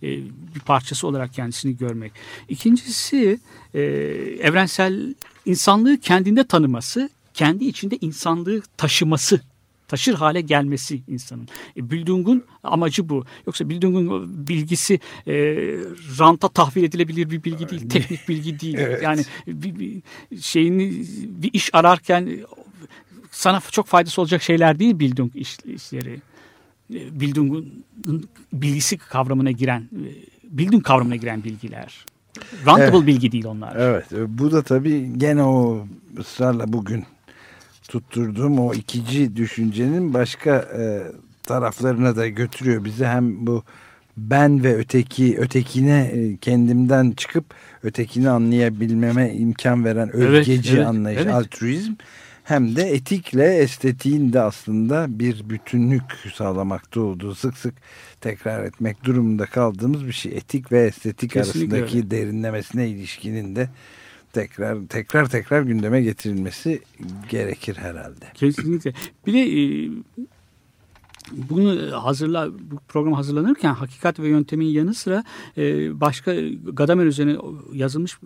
Speaker 3: e, bir parçası olarak kendisini görmek. İkincisi e, evrensel insanlığı kendinde tanıması, kendi içinde insanlığı taşıması taşır hale gelmesi insanın. E, Bildung'un amacı bu. Yoksa Bildung'un bilgisi e, ranta tahvil edilebilir bir bilgi değil. Teknik bilgi değil.
Speaker 2: Evet.
Speaker 3: Yani bir, bir şeyini bir iş ararken sana çok faydası olacak şeyler değil Bildung iş, işleri. E, Bildung'un bilgisi kavramına giren, e, Bildung kavramına giren bilgiler. Rantable
Speaker 2: Evet.
Speaker 3: bilgi değil onlar.
Speaker 2: Evet e, bu da tabii gene o ısrarla bugün tutturduğum o ikinci düşüncenin başka e, taraflarına da götürüyor bizi. Hem bu ben ve öteki ötekine e, kendimden çıkıp ötekini anlayabilmeme imkan veren
Speaker 3: Evet,
Speaker 2: özgeci
Speaker 3: evet,
Speaker 2: anlayış,
Speaker 3: evet.
Speaker 2: altruizm hem de etikle estetiğin de aslında bir bütünlük sağlamakta olduğu sık sık tekrar etmek durumunda kaldığımız bir şey. Etik ve estetik
Speaker 3: Kesinlikle
Speaker 2: arasındaki
Speaker 3: öyle.
Speaker 2: derinlemesine ilişkinin de tekrar tekrar tekrar gündeme getirilmesi gerekir herhalde.
Speaker 3: Kesinlikle. Bir de e, bunu hazırla bu program hazırlanırken hakikat ve yöntemin yanı sıra e, başka Gadamer üzerine yazılmış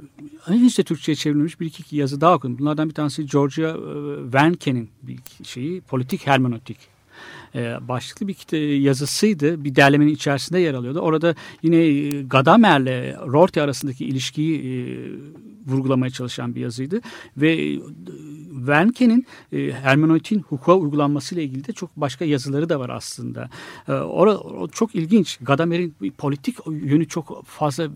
Speaker 3: de Türkçe'ye çevrilmiş bir iki yazı daha okudum. Bunlardan bir tanesi Georgia e, Wernke'nin bir şeyi politik hermenötik e, başlıklı bir yazısıydı. Bir derlemenin içerisinde yer alıyordu. Orada yine e, Gadamer'le Rorty arasındaki ilişkiyi e, vurgulamaya çalışan bir yazıydı. Ve e, Wernke'nin e, hermenötiğin hukuka uygulanmasıyla ilgili de çok başka yazıları da var aslında. E, o çok ilginç. Gadamer'in politik yönü çok fazla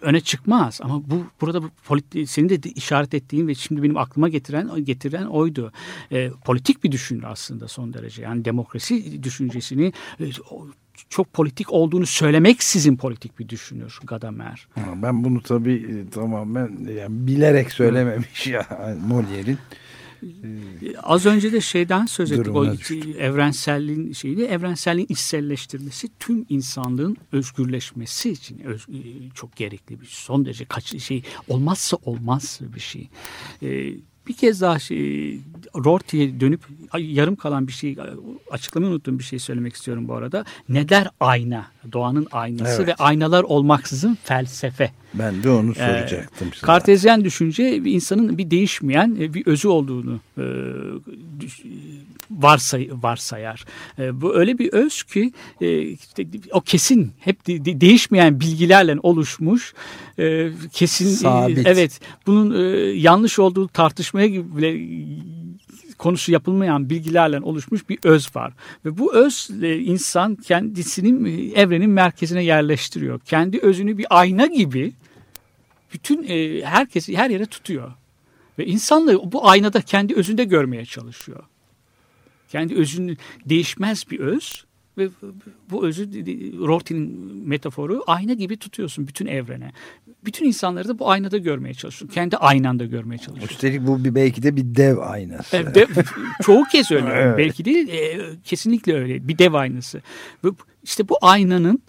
Speaker 3: öne çıkmaz. Ama bu burada bu politi- senin de işaret ettiğin ve şimdi benim aklıma getiren getiren oydu. E, politik bir düşünür aslında son derece. Yani demokrasi düşüncesini e, o- çok politik olduğunu söylemek sizin politik bir düşünür Gadamer.
Speaker 2: Ben bunu tabii e, tamamen yani bilerek söylememiş ya Molière'in.
Speaker 3: Az önce de şeyden söz ettik. O
Speaker 2: Durumuna
Speaker 3: iki- evrenselliğin şeyini, evrenselliğin içselleştirmesi tüm insanlığın özgürleşmesi için öz- e, çok gerekli bir son derece kaç şey olmazsa olmaz bir şey. Ee, bir kez daha şey, Rorty'ye dönüp yarım kalan bir şey açıklamayı unuttuğum bir şey söylemek istiyorum bu arada. Ne der ayna? Doğanın aynası
Speaker 2: Evet.
Speaker 3: ve aynalar olmaksızın felsefe.
Speaker 2: Ben de onu
Speaker 3: Ee,
Speaker 2: soracaktım size.
Speaker 3: Kartezyen düşünce insanın bir değişmeyen e, bir özü olduğunu e, düş- varsay, varsayar. E, bu öyle bir öz ki e, işte o kesin hep de- de- değişmeyen bilgilerle oluşmuş e, kesin e,
Speaker 2: Sabit.
Speaker 3: evet bunun e, yanlış olduğu tartışmaya bile konusu yapılmayan bilgilerle oluşmuş bir öz var. Ve bu öz insan kendisinin e, evrenin merkezine yerleştiriyor. Kendi özünü bir ayna gibi bütün e, herkesi her yere tutuyor. Ve insanlığı bu aynada kendi özünde görmeye çalışıyor. Kendi özünün değişmez bir öz ve bu özü Rorty'nin metaforu ayna gibi tutuyorsun bütün evrene. Bütün insanları da bu aynada görmeye çalışıyorsun. Kendi aynanda görmeye çalışıyorsun.
Speaker 2: Üstelik bu bir belki de bir dev aynası.
Speaker 3: Evet, de- çoğu kez öyle.
Speaker 2: Evet.
Speaker 3: Belki değil, e, kesinlikle öyle. Bir dev aynası. İşte bu aynanın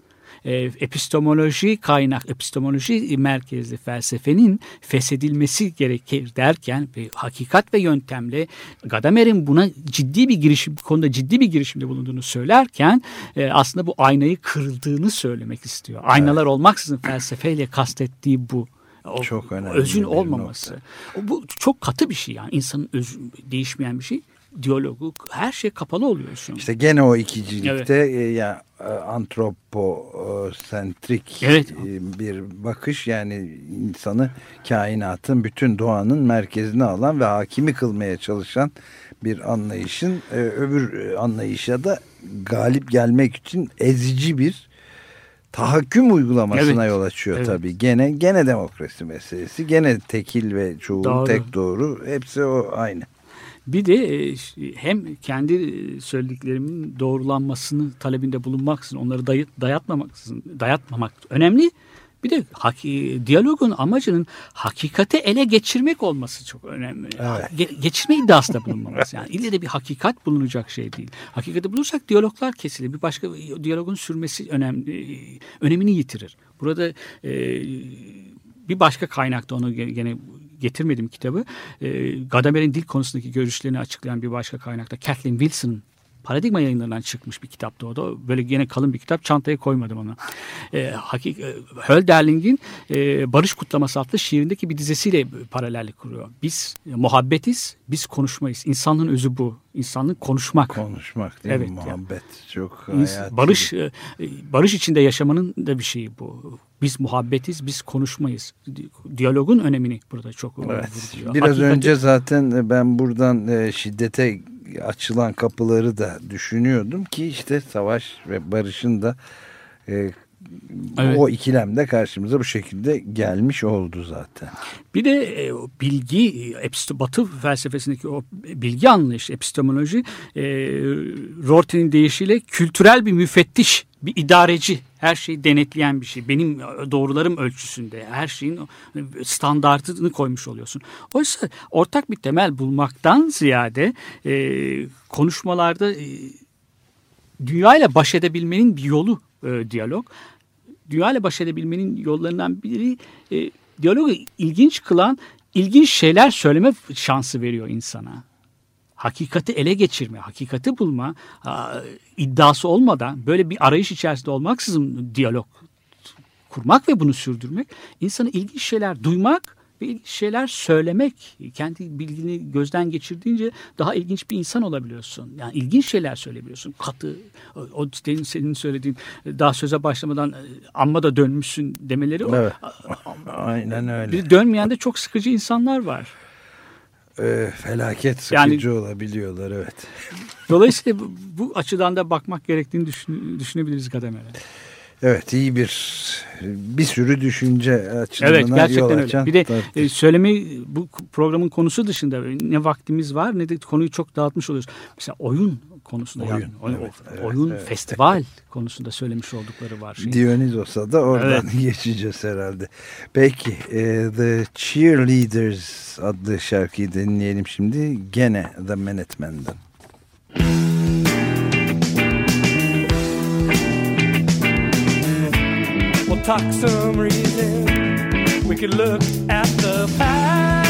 Speaker 3: e, epistemoloji kaynak, epistemoloji merkezli felsefenin feshedilmesi gerekir derken ve hakikat ve yöntemle Gadamer'in buna ciddi bir girişim, konuda ciddi bir girişimde bulunduğunu söylerken e, aslında bu aynayı kırıldığını söylemek istiyor. Aynalar olmaksızın felsefeyle kastettiği bu. O,
Speaker 2: Çok önemli
Speaker 3: Özün olmaması. O, bu çok katı bir şey yani. İnsanın öz, değişmeyen bir şey. Diyalogu her şey kapalı oluyor şu an.
Speaker 2: İşte gene o ikicilikte
Speaker 3: Evet.
Speaker 2: e, ya e, antroposentrik
Speaker 3: Evet.
Speaker 2: e, bir bakış yani insanı kainatın bütün doğanın merkezine alan ve hakimi kılmaya çalışan bir anlayışın e, öbür anlayışa da galip gelmek için ezici bir tahakküm uygulamasına
Speaker 3: Evet.
Speaker 2: yol açıyor
Speaker 3: Evet.
Speaker 2: tabii. Gene gene demokrasi meselesi, gene tekil ve çoğul,
Speaker 3: Doğru.
Speaker 2: tek doğru hepsi o aynı.
Speaker 3: Bir de e, hem kendi e, söylediklerimin doğrulanmasını talebinde bulunmaksızın, onları dayı, dayatmamaksızın, dayatmamak önemli. Bir de haki, diyalogun amacının hakikati ele geçirmek olması çok önemli.
Speaker 2: Evet.
Speaker 3: Ge- geçirme iddiasında bulunmaması. Yani ille de bir hakikat bulunacak şey değil. Hakikati bulursak diyaloglar kesilir. Bir başka diyalogun sürmesi önemli, önemini yitirir. Burada e, bir başka kaynakta onu ge- gene getirmedim kitabı. E, Gadamer'in dil konusundaki görüşlerini açıklayan bir başka kaynakta Kathleen Wilson'ın Paradigma yayınlarından çıkmış bir kitaptı o da. Böyle gene kalın bir kitap. Çantaya koymadım onu. E, hakik, e, Hölderlin'in e, Barış Kutlaması adlı şiirindeki bir dizesiyle paralellik kuruyor. Biz e, muhabbetiz, biz konuşmayız. İnsanlığın özü bu. İnsanlık konuşmak.
Speaker 2: Konuşmak değil
Speaker 3: Evet,
Speaker 2: mi? Muhabbet çok
Speaker 3: İns-
Speaker 2: hayati.
Speaker 3: barış e, e, barış içinde yaşamanın da bir şeyi bu. Biz muhabbetiz, biz konuşmayız. Di- Diyalogun önemini burada çok
Speaker 2: Evet.
Speaker 3: vurguluyor.
Speaker 2: Biraz
Speaker 3: Hakikati-
Speaker 2: önce zaten ben buradan e, şiddete açılan kapıları da düşünüyordum ki işte savaş ve barışın da e,
Speaker 3: Evet.
Speaker 2: o ikilem de karşımıza bu şekilde gelmiş oldu zaten.
Speaker 3: Bir de e, bilgi, Batı felsefesindeki o bilgi anlayışı, epistemoloji, e, Rorty'nin deyişiyle kültürel bir müfettiş, bir idareci, her şeyi denetleyen bir şey. Benim doğrularım ölçüsünde her şeyin standartını koymuş oluyorsun. Oysa ortak bir temel bulmaktan ziyade e, konuşmalarda e, dünyayla baş edebilmenin bir yolu e, diyalog. Dünyayla baş edebilmenin yollarından biri e, diyalogu ilginç kılan ilginç şeyler söyleme şansı veriyor insana. Hakikati ele geçirme, hakikati bulma a, iddiası olmadan böyle bir arayış içerisinde olmaksızın diyalog kurmak ve bunu sürdürmek insana ilginç şeyler duymak ve ilginç şeyler söylemek. Kendi bilgini gözden geçirdiğince daha ilginç bir insan olabiliyorsun. Yani ilginç şeyler söyleyebiliyorsun. Katı, o, senin, senin söylediğin daha söze başlamadan e, amma da dönmüşsün demeleri. o.
Speaker 2: Evet. Aynen öyle.
Speaker 3: Bir dönmeyen de çok sıkıcı insanlar var.
Speaker 2: E, felaket
Speaker 3: Yani-
Speaker 2: sıkıcı olabiliyorlar evet.
Speaker 3: Dolayısıyla bu, bu açıdan da bakmak gerektiğini düşün- düşünebiliriz Gadamer'e.
Speaker 2: Evet iyi bir bir sürü düşünce açılımına
Speaker 3: Evet gerçekten
Speaker 2: yol
Speaker 3: öyle.
Speaker 2: açan.
Speaker 3: Bir de e, söylemi bu programın konusu dışında ne vaktimiz var ne de konuyu çok dağıtmış oluyoruz. Mesela oyun konusunda
Speaker 2: Oyun,
Speaker 3: yani, oyun,
Speaker 2: evet, evet,
Speaker 3: oyun
Speaker 2: evet.
Speaker 3: festival konusunda söylemiş oldukları var. Şey.
Speaker 2: Dionysos'a da oradan geçeceğiz herhalde. Peki e, The Cheerleaders adlı şarkıyı dinleyelim şimdi. Gene The Minutemen'den.
Speaker 5: We'll talk some reason. We could look at the past.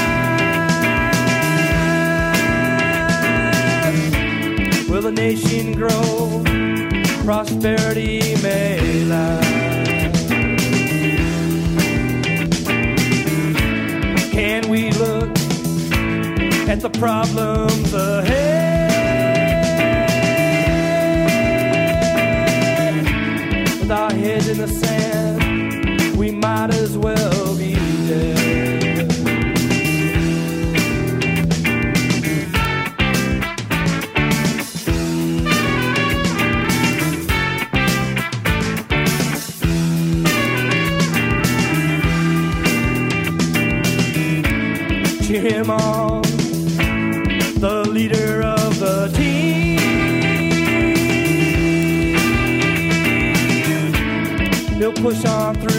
Speaker 5: Will the nation grow? Prosperity may last. Can we look at the problems ahead? With our heads in the sand, might as well be dead. Cheer him on, the leader of the team. He'll push on through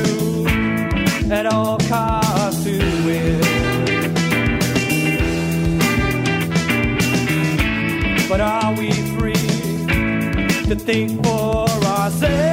Speaker 5: at all costs to win. But are we free to think for ourselves?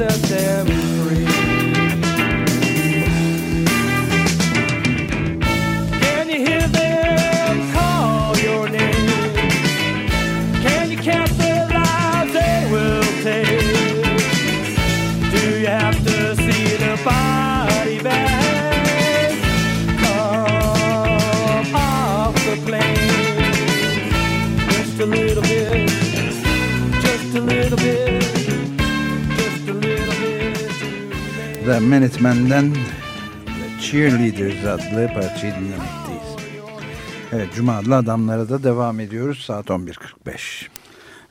Speaker 5: up there. The Cheerleaders
Speaker 2: adlı parçayı dinlemekteyiz. Evet Cuma adlı adamlara da devam ediyoruz. Saat 11.45.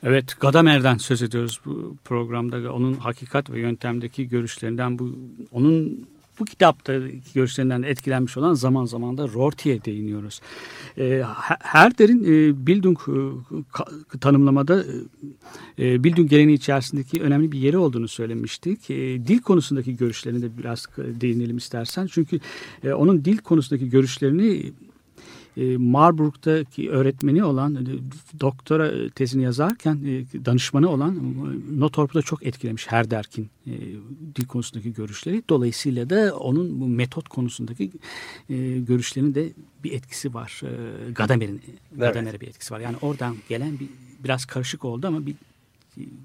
Speaker 3: Evet Gadamer'den söz ediyoruz bu programda. Onun hakikat ve yöntemdeki görüşlerinden bu onun bu kitapta görüşlerinden de etkilenmiş olan zaman zaman da Rorty'e değiniyoruz. E, Herder'in e, Bildung e, tanımlamada e, Bildung geleneği içerisindeki önemli bir yeri olduğunu söylemiştik. E, dil konusundaki görüşlerine de biraz değinelim istersen. Çünkü e, onun dil konusundaki görüşlerini e, Marburg'daki öğretmeni olan e, doktora tezini yazarken e, danışmanı olan e, Nothorp'u da çok etkilemiş Herderk'in e, dil konusundaki görüşleri. Dolayısıyla da onun bu metot konusundaki e, görüşlerinin de bir etkisi var. E, Gadamer'in Gadamer'e bir etkisi var. Yani oradan gelen bir biraz karışık oldu ama bir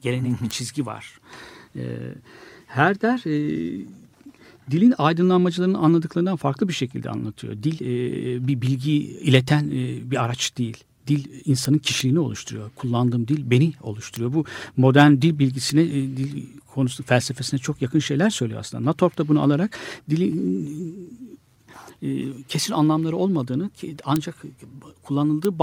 Speaker 3: gelenek bir çizgi var. E, Herder e, dilin aydınlanmacılarının anladıklarından farklı bir şekilde anlatıyor. Dil e, bir bilgi ileten e, bir araç değil. Dil insanın kişiliğini oluşturuyor. Kullandığım dil beni oluşturuyor. Bu modern dil bilgisine, e, dil konusu felsefesine çok yakın şeyler söylüyor aslında. Natorp da bunu alarak dili e, kesin anlamları olmadığını ancak kullanıldığı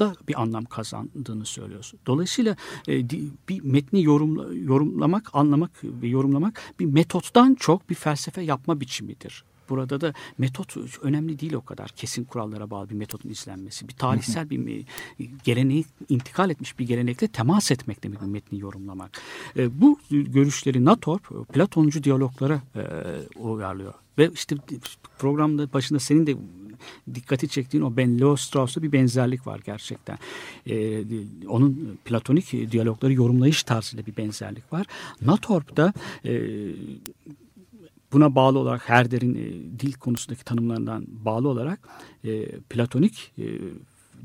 Speaker 3: bağlamda bir anlam kazandığını söylüyoruz. Dolayısıyla e, bir metni yorumla, yorumlamak, anlamak ve yorumlamak bir metottan çok bir felsefe yapma biçimidir. Burada da metot önemli değil o kadar. Kesin kurallara bağlı bir metodun izlenmesi. Bir tarihsel bir geleneği intikal etmiş bir gelenekle temas etmek demek metni yorumlamak. E, bu görüşleri Nator Platoncu diyaloglara e, uyarlıyor. Ve işte programda başında senin de dikkati çektiğin o Ben Leo Strauss'ta bir benzerlik var gerçekten. E, onun platonik diyalogları yorumlayış tarzıyla bir benzerlik var. Natorp'ta e, buna bağlı olarak Herder'in e, dil konusundaki tanımlarından bağlı olarak e, platonik e,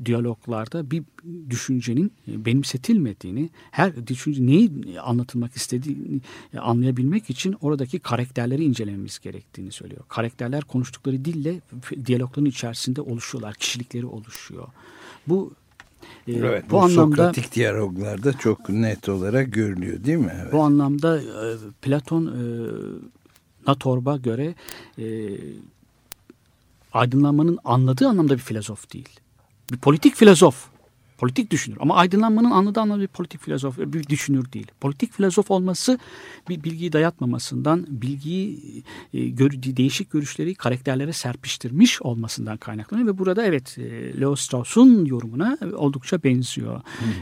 Speaker 3: diyaloglarda bir düşüncenin e, benimsetilmediğini, her düşünce neyi anlatılmak istediğini e, anlayabilmek için oradaki karakterleri incelememiz gerektiğini söylüyor. Karakterler konuştukları dille diyalogların içerisinde oluşuyorlar, kişilikleri oluşuyor. Bu e,
Speaker 2: Evet,
Speaker 3: bu,
Speaker 2: bu,
Speaker 3: anlamda
Speaker 2: Sokratik diyaloglarda çok net olarak görülüyor değil mi? Evet.
Speaker 3: bu anlamda Platon Natorba göre aydınlanmanın anladığı anlamda bir filozof değil. Bir politik filozof. Politik düşünür. Ama aydınlanmanın anladığı anlamda bir politik filozof, bir düşünür değil. Politik filozof olması bir bilgiyi dayatmamasından, bilgiyi e, değişik görüşleri karakterlere serpiştirmiş olmasından kaynaklanıyor. Ve burada evet e, Leo Strauss'un yorumuna oldukça benziyor.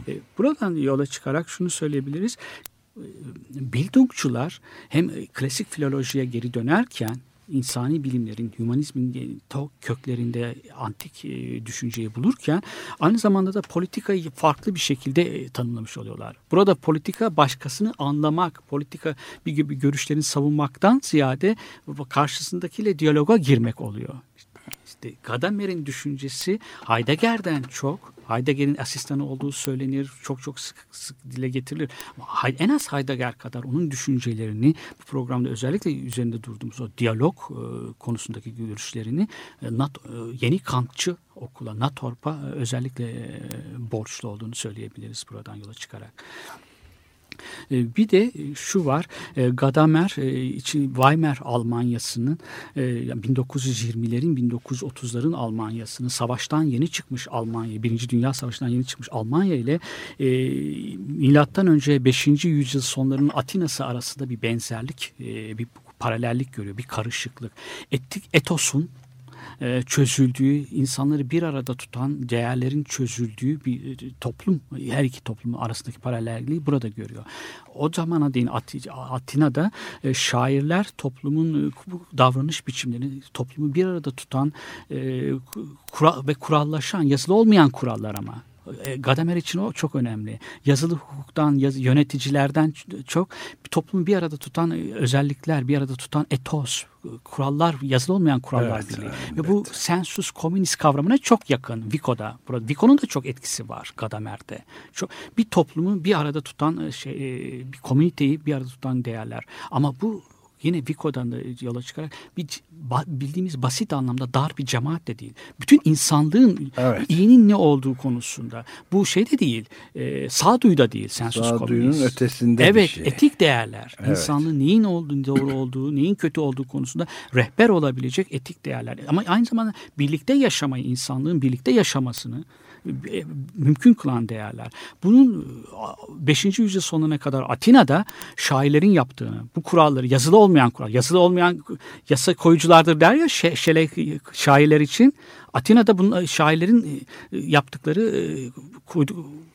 Speaker 3: E, buradan yola çıkarak şunu söyleyebiliriz. Bildungçular hem klasik filolojiye geri dönerken insani bilimlerin, hümanizmin köklerinde antik e, düşünceyi bulurken aynı zamanda da politikayı farklı bir şekilde e, tanımlamış oluyorlar. Burada politika başkasını anlamak, politika bir gibi görüşlerini savunmaktan ziyade karşısındakiyle diyaloga girmek oluyor. İşte Gadamer'in düşüncesi Heidegger'den çok Heidegger'in asistanı olduğu söylenir. Çok çok sık sık dile getirilir. En az Heidegger kadar onun düşüncelerini bu programda özellikle üzerinde durduğumuz o diyalog e, konusundaki görüşlerini e, e, yeni Kantçı okula, Natorp'a özellikle borçlu olduğunu söyleyebiliriz buradan yola çıkarak. E, Bir de şu var, e, Gadamer e, Weimar Almanyası'nın 1920'lerin 1930'ların Almanyası'nın savaştan yeni çıkmış Almanya, Birinci Dünya Savaşı'ndan yeni çıkmış Almanya ile milattan önce 5. yüzyıl sonlarının Atina'sı arasında bir benzerlik, bir paralellik görüyor, bir karışıklık. Etik etosun çözüldüğü, insanları bir arada tutan değerlerin çözüldüğü bir toplum, her iki toplumun arasındaki paralelliği burada görüyor. O zamana değin Atina'da şairler toplumun davranış biçimlerini, toplumu bir arada tutan ve kurallaşan, yazılı olmayan kurallar ama Gadamer için o çok önemli. Yazılı hukuktan, yaz, yöneticilerden çok toplumu bir arada tutan özellikler, bir arada tutan etos, kurallar, yazılı olmayan kurallar
Speaker 2: evet,
Speaker 3: birliği.
Speaker 2: Evet.
Speaker 3: Ve bu sensus communis kavramına çok yakın Vico'da. Burada Vico'nun da çok etkisi var Gadamer'de. Çok bir toplumu bir arada tutan şey, bir komüniteyi bir arada tutan değerler. Ama bu yine Vico'dan da yola çıkarak bir bildiğimiz basit anlamda dar bir cemaat de değil. Bütün insanlığın
Speaker 2: evet.
Speaker 3: iyinin ne olduğu konusunda. Bu şey de değil. E, sağduyu da değil. Sensus
Speaker 2: Sağduyunun ötesinde
Speaker 3: evet,
Speaker 2: bir şey.
Speaker 3: etik değerler.
Speaker 2: Evet.
Speaker 3: İnsanlığın neyin olduğu, doğru olduğu, neyin kötü olduğu konusunda rehber olabilecek etik değerler. Ama aynı zamanda birlikte yaşamayı, insanlığın birlikte yaşamasını mümkün kılan değerler. Bunun 5. yüzyıl sonuna kadar Atina'da şairlerin yaptığını, bu kuralları yazılı olmayan kural, yazılı olmayan yasa koyuculardır der ya şele şairler için. Atina'da bunun şairlerin yaptıkları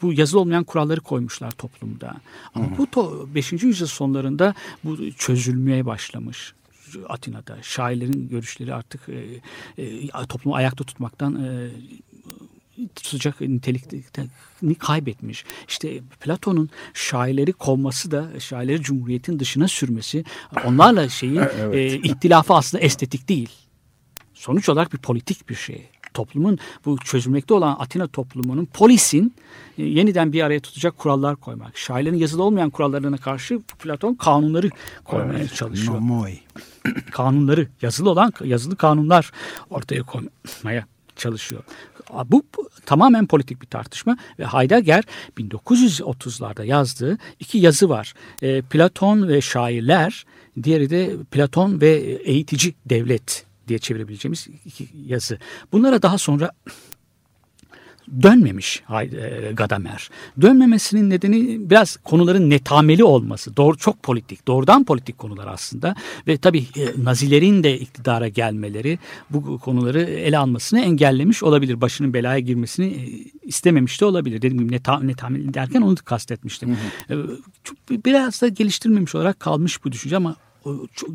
Speaker 3: bu yazılı olmayan kuralları koymuşlar toplumda. Ama bu 5. yüzyıl sonlarında bu çözülmeye başlamış. Atina'da şairlerin görüşleri artık e, e, toplumu ayakta tutmaktan e, tutacak nitelikini kaybetmiş. İşte Platon'un şairleri kovması da şairleri cumhuriyetin dışına sürmesi onlarla şeyi evet. e, ihtilafı aslında estetik değil. Sonuç olarak bir politik bir şey. Toplumun bu çözülmekte olan Atina toplumunun polisin e, yeniden bir araya tutacak kurallar koymak. Şairlerin yazılı olmayan kurallarına karşı Platon kanunları koymaya
Speaker 2: evet,
Speaker 3: çalışıyor.
Speaker 2: Nomoi.
Speaker 3: kanunları yazılı olan yazılı kanunlar ortaya koymaya çalışıyor. Bu, tamamen politik bir tartışma ve Heidegger 1930'larda yazdığı iki yazı var. E, Platon ve şairler, diğeri de Platon ve eğitici devlet diye çevirebileceğimiz iki yazı. Bunlara daha sonra dönmemiş e, Gadamer. Dönmemesinin nedeni biraz konuların netameli olması. Doğru çok politik, doğrudan politik konular aslında ve tabii e, Nazilerin de iktidara gelmeleri bu konuları ele almasını engellemiş olabilir. Başının belaya girmesini e, istememiş de olabilir. Dediğim gibi neta, netameli derken onu kastetmiştim. Hı hı. Biraz da geliştirilmemiş olarak kalmış bu düşünce ama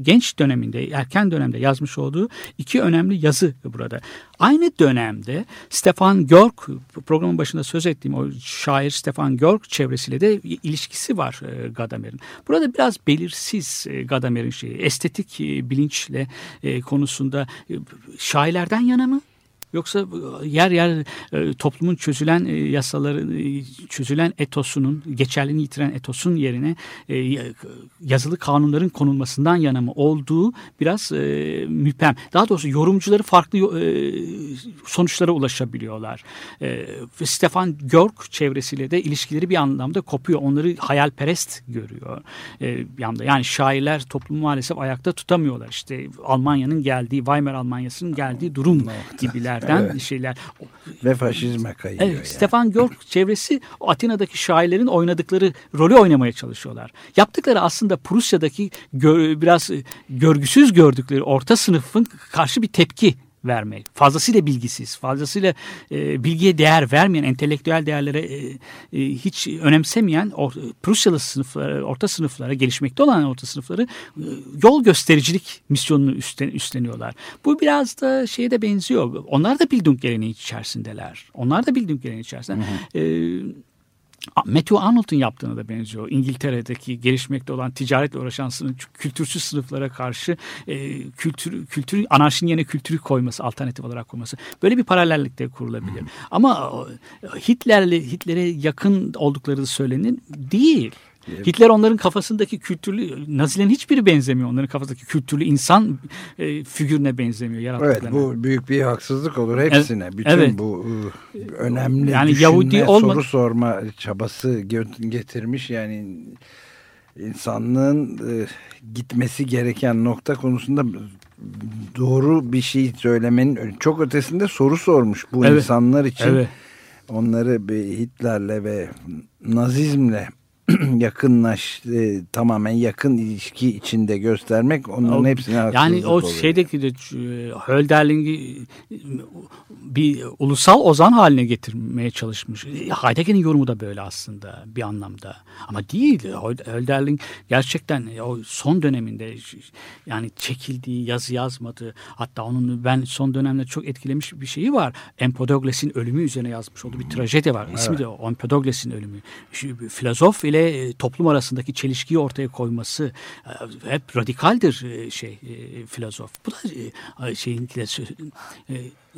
Speaker 3: genç döneminde, erken dönemde yazmış olduğu iki önemli yazı burada. Aynı dönemde Stefan Görg, programın başında söz ettiğim o şair Stefan Görg çevresiyle de ilişkisi var e, Gadamer'in. Burada biraz belirsiz e, Gadamer'in şeyi, estetik e, bilinçle konusunda şairlerden yana mı? Yoksa e, yer yer e, toplumun çözülen e, yasaları, çözülen etosunun, geçerliliğini yitiren etosun yerine yazılı kanunların konulmasından yana mı olduğu biraz müphem. Daha doğrusu yorumcuları farklı sonuçlara ulaşabiliyorlar. Stefan Görg çevresiyle de ilişkileri bir anlamda kopuyor. Onları hayalperest görüyor. Yanda. Yani şairler toplumu maalesef ayakta tutamıyorlar. İşte Almanya'nın geldiği, Weimar Almanya'sının geldiği durum gibiler şeylerden evet. şeyler.
Speaker 2: Ve faşizme kayıyor. Evet,
Speaker 3: yani. Stefan Görg çevresi Atina'daki şairlerin oynadıkları rolü oynamaya çalışıyorlar. Yaptıkları aslında Prusya'daki gör, biraz görgüsüz gördükleri orta sınıfın karşı bir tepki vermek. Fazlasıyla bilgisiz, fazlasıyla e, bilgiye değer vermeyen, entelektüel değerlere e, e, hiç önemsemeyen or, Prusyalı sınıflara, orta sınıflara, gelişmekte olan orta sınıfları e, yol göstericilik misyonunu üstlen, üstleniyorlar. Bu biraz da şeye de benziyor. Onlar da Bildung geleneği içerisindeler. Onlar da Bildung geleneği içerisinde. Hı hı. E, Matthew Arnold'un yaptığına da benziyor. İngiltere'deki gelişmekte olan ticaretle uğraşan sınıf, kültürsüz sınıflara karşı e, kültür, kültür, anarşinin yerine kültürü koyması, alternatif olarak koyması. Böyle bir paralellikte kurulabilir. Hmm. Ama Hitler'le Hitler'e yakın oldukları söylenir değil. Hitler onların kafasındaki kültürlü, Nazilerin hiçbiri benzemiyor. Onların kafasındaki kültürlü insan e, figürüne benzemiyor.
Speaker 2: Evet bu büyük bir haksızlık olur hepsine. Evet, Bütün evet. bu e, önemli yani düşünme, Yahudi olma... soru sorma çabası getirmiş. Yani insanlığın e, gitmesi gereken nokta konusunda doğru bir şey söylemenin çok ötesinde soru sormuş bu evet. insanlar için. Evet. Onları bir Hitler'le ve Nazizm'le yakınlaş e, tamamen yakın ilişki içinde göstermek onların o, hepsine
Speaker 3: Yani o
Speaker 2: oluyor.
Speaker 3: şeydeki de e, Hölderling'i bir ulusal ozan haline getirmeye çalışmış. Heidegger'in yorumu da böyle aslında bir anlamda. Ama değil. Hölderling gerçekten o son döneminde yani çekildiği, yazı yazmadı. Hatta onun ben son dönemde çok etkilemiş bir şeyi var. Empedokles'in ölümü üzerine yazmış olduğu bir trajedi var. İsmi evet. de Empedokles'in ölümü. Filozof ile e, toplum arasındaki çelişkiyi ortaya koyması e, hep radikaldir e, şey filozof. Bu da şeyin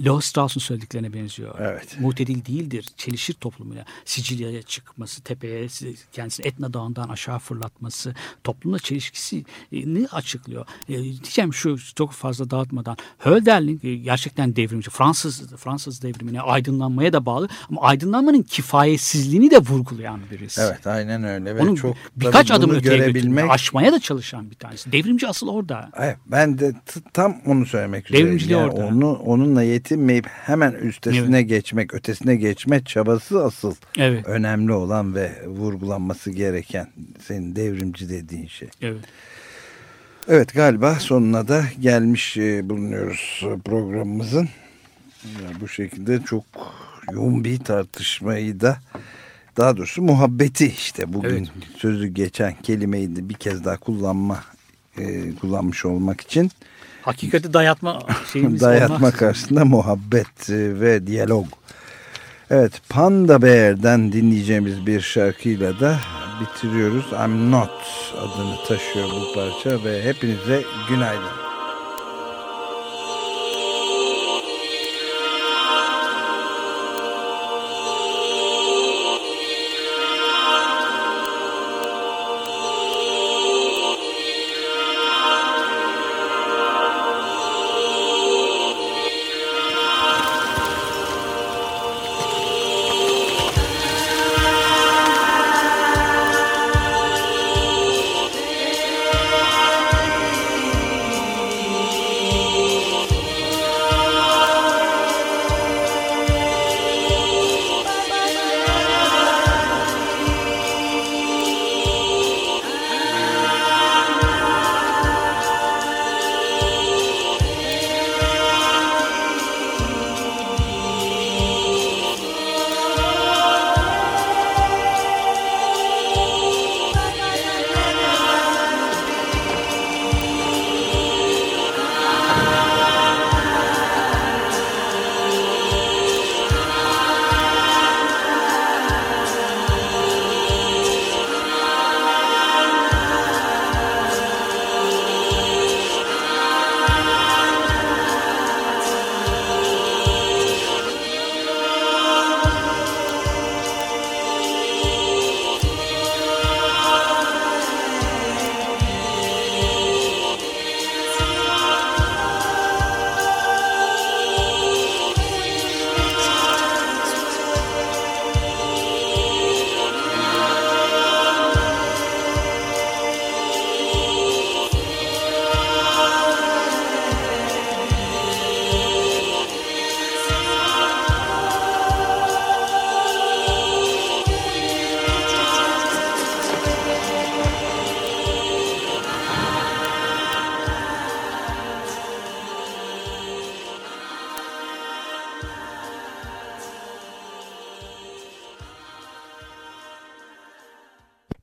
Speaker 3: Leo Strauss'un söylediklerine benziyor.
Speaker 2: Evet.
Speaker 3: Mutedil değildir. Çelişir toplumuyla. Sicilya'ya çıkması, tepeye kendisini Etna Dağı'ndan aşağı fırlatması toplumla çelişkisini açıklıyor. E, diyeceğim şu çok fazla dağıtmadan. Hölderlin e, gerçekten devrimci. Fransız Fransız devrimine, aydınlanmaya da bağlı ama aydınlanmanın kifayetsizliğini de vurgulayan birisi.
Speaker 2: Evet aynen öyle. Ve Onun çok,
Speaker 3: birkaç adım öteye görebilmek... aşmaya da çalışan bir tanesi. Devrimci asıl orada.
Speaker 2: Evet, ben de tam onu söylemek üzereyim. Devrimciliği yani orada. Onu, onunla yet yetinmeyip hemen üstesine evet. geçmek, ötesine geçme çabası asıl evet. önemli olan ve vurgulanması gereken senin devrimci dediğin şey.
Speaker 3: Evet.
Speaker 2: Evet galiba sonuna da gelmiş e, bulunuyoruz programımızın. Bu şekilde çok yoğun bir tartışmayı da daha doğrusu muhabbeti işte bugün evet. sözü geçen kelimeyi de bir kez daha kullanma e, kullanmış olmak için
Speaker 3: Hakikati dayatma şeyimiz
Speaker 2: Dayatma olmaz. karşısında muhabbet e, ve diyalog. Evet Panda Bear'den dinleyeceğimiz bir şarkıyla da bitiriyoruz. I'm Not adını taşıyor bu parça ve hepinize günaydın.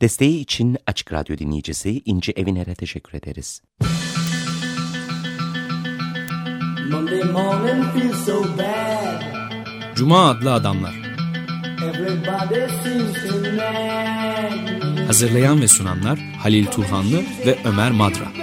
Speaker 1: Desteği için Açık Radyo dinleyicisi İnci Eviner'e teşekkür ederiz.
Speaker 5: Monday morning feels so bad.
Speaker 6: Cuma adlı adamlar. Hazırlayan ve sunanlar Halil Turhanlı ve Ömer Madra.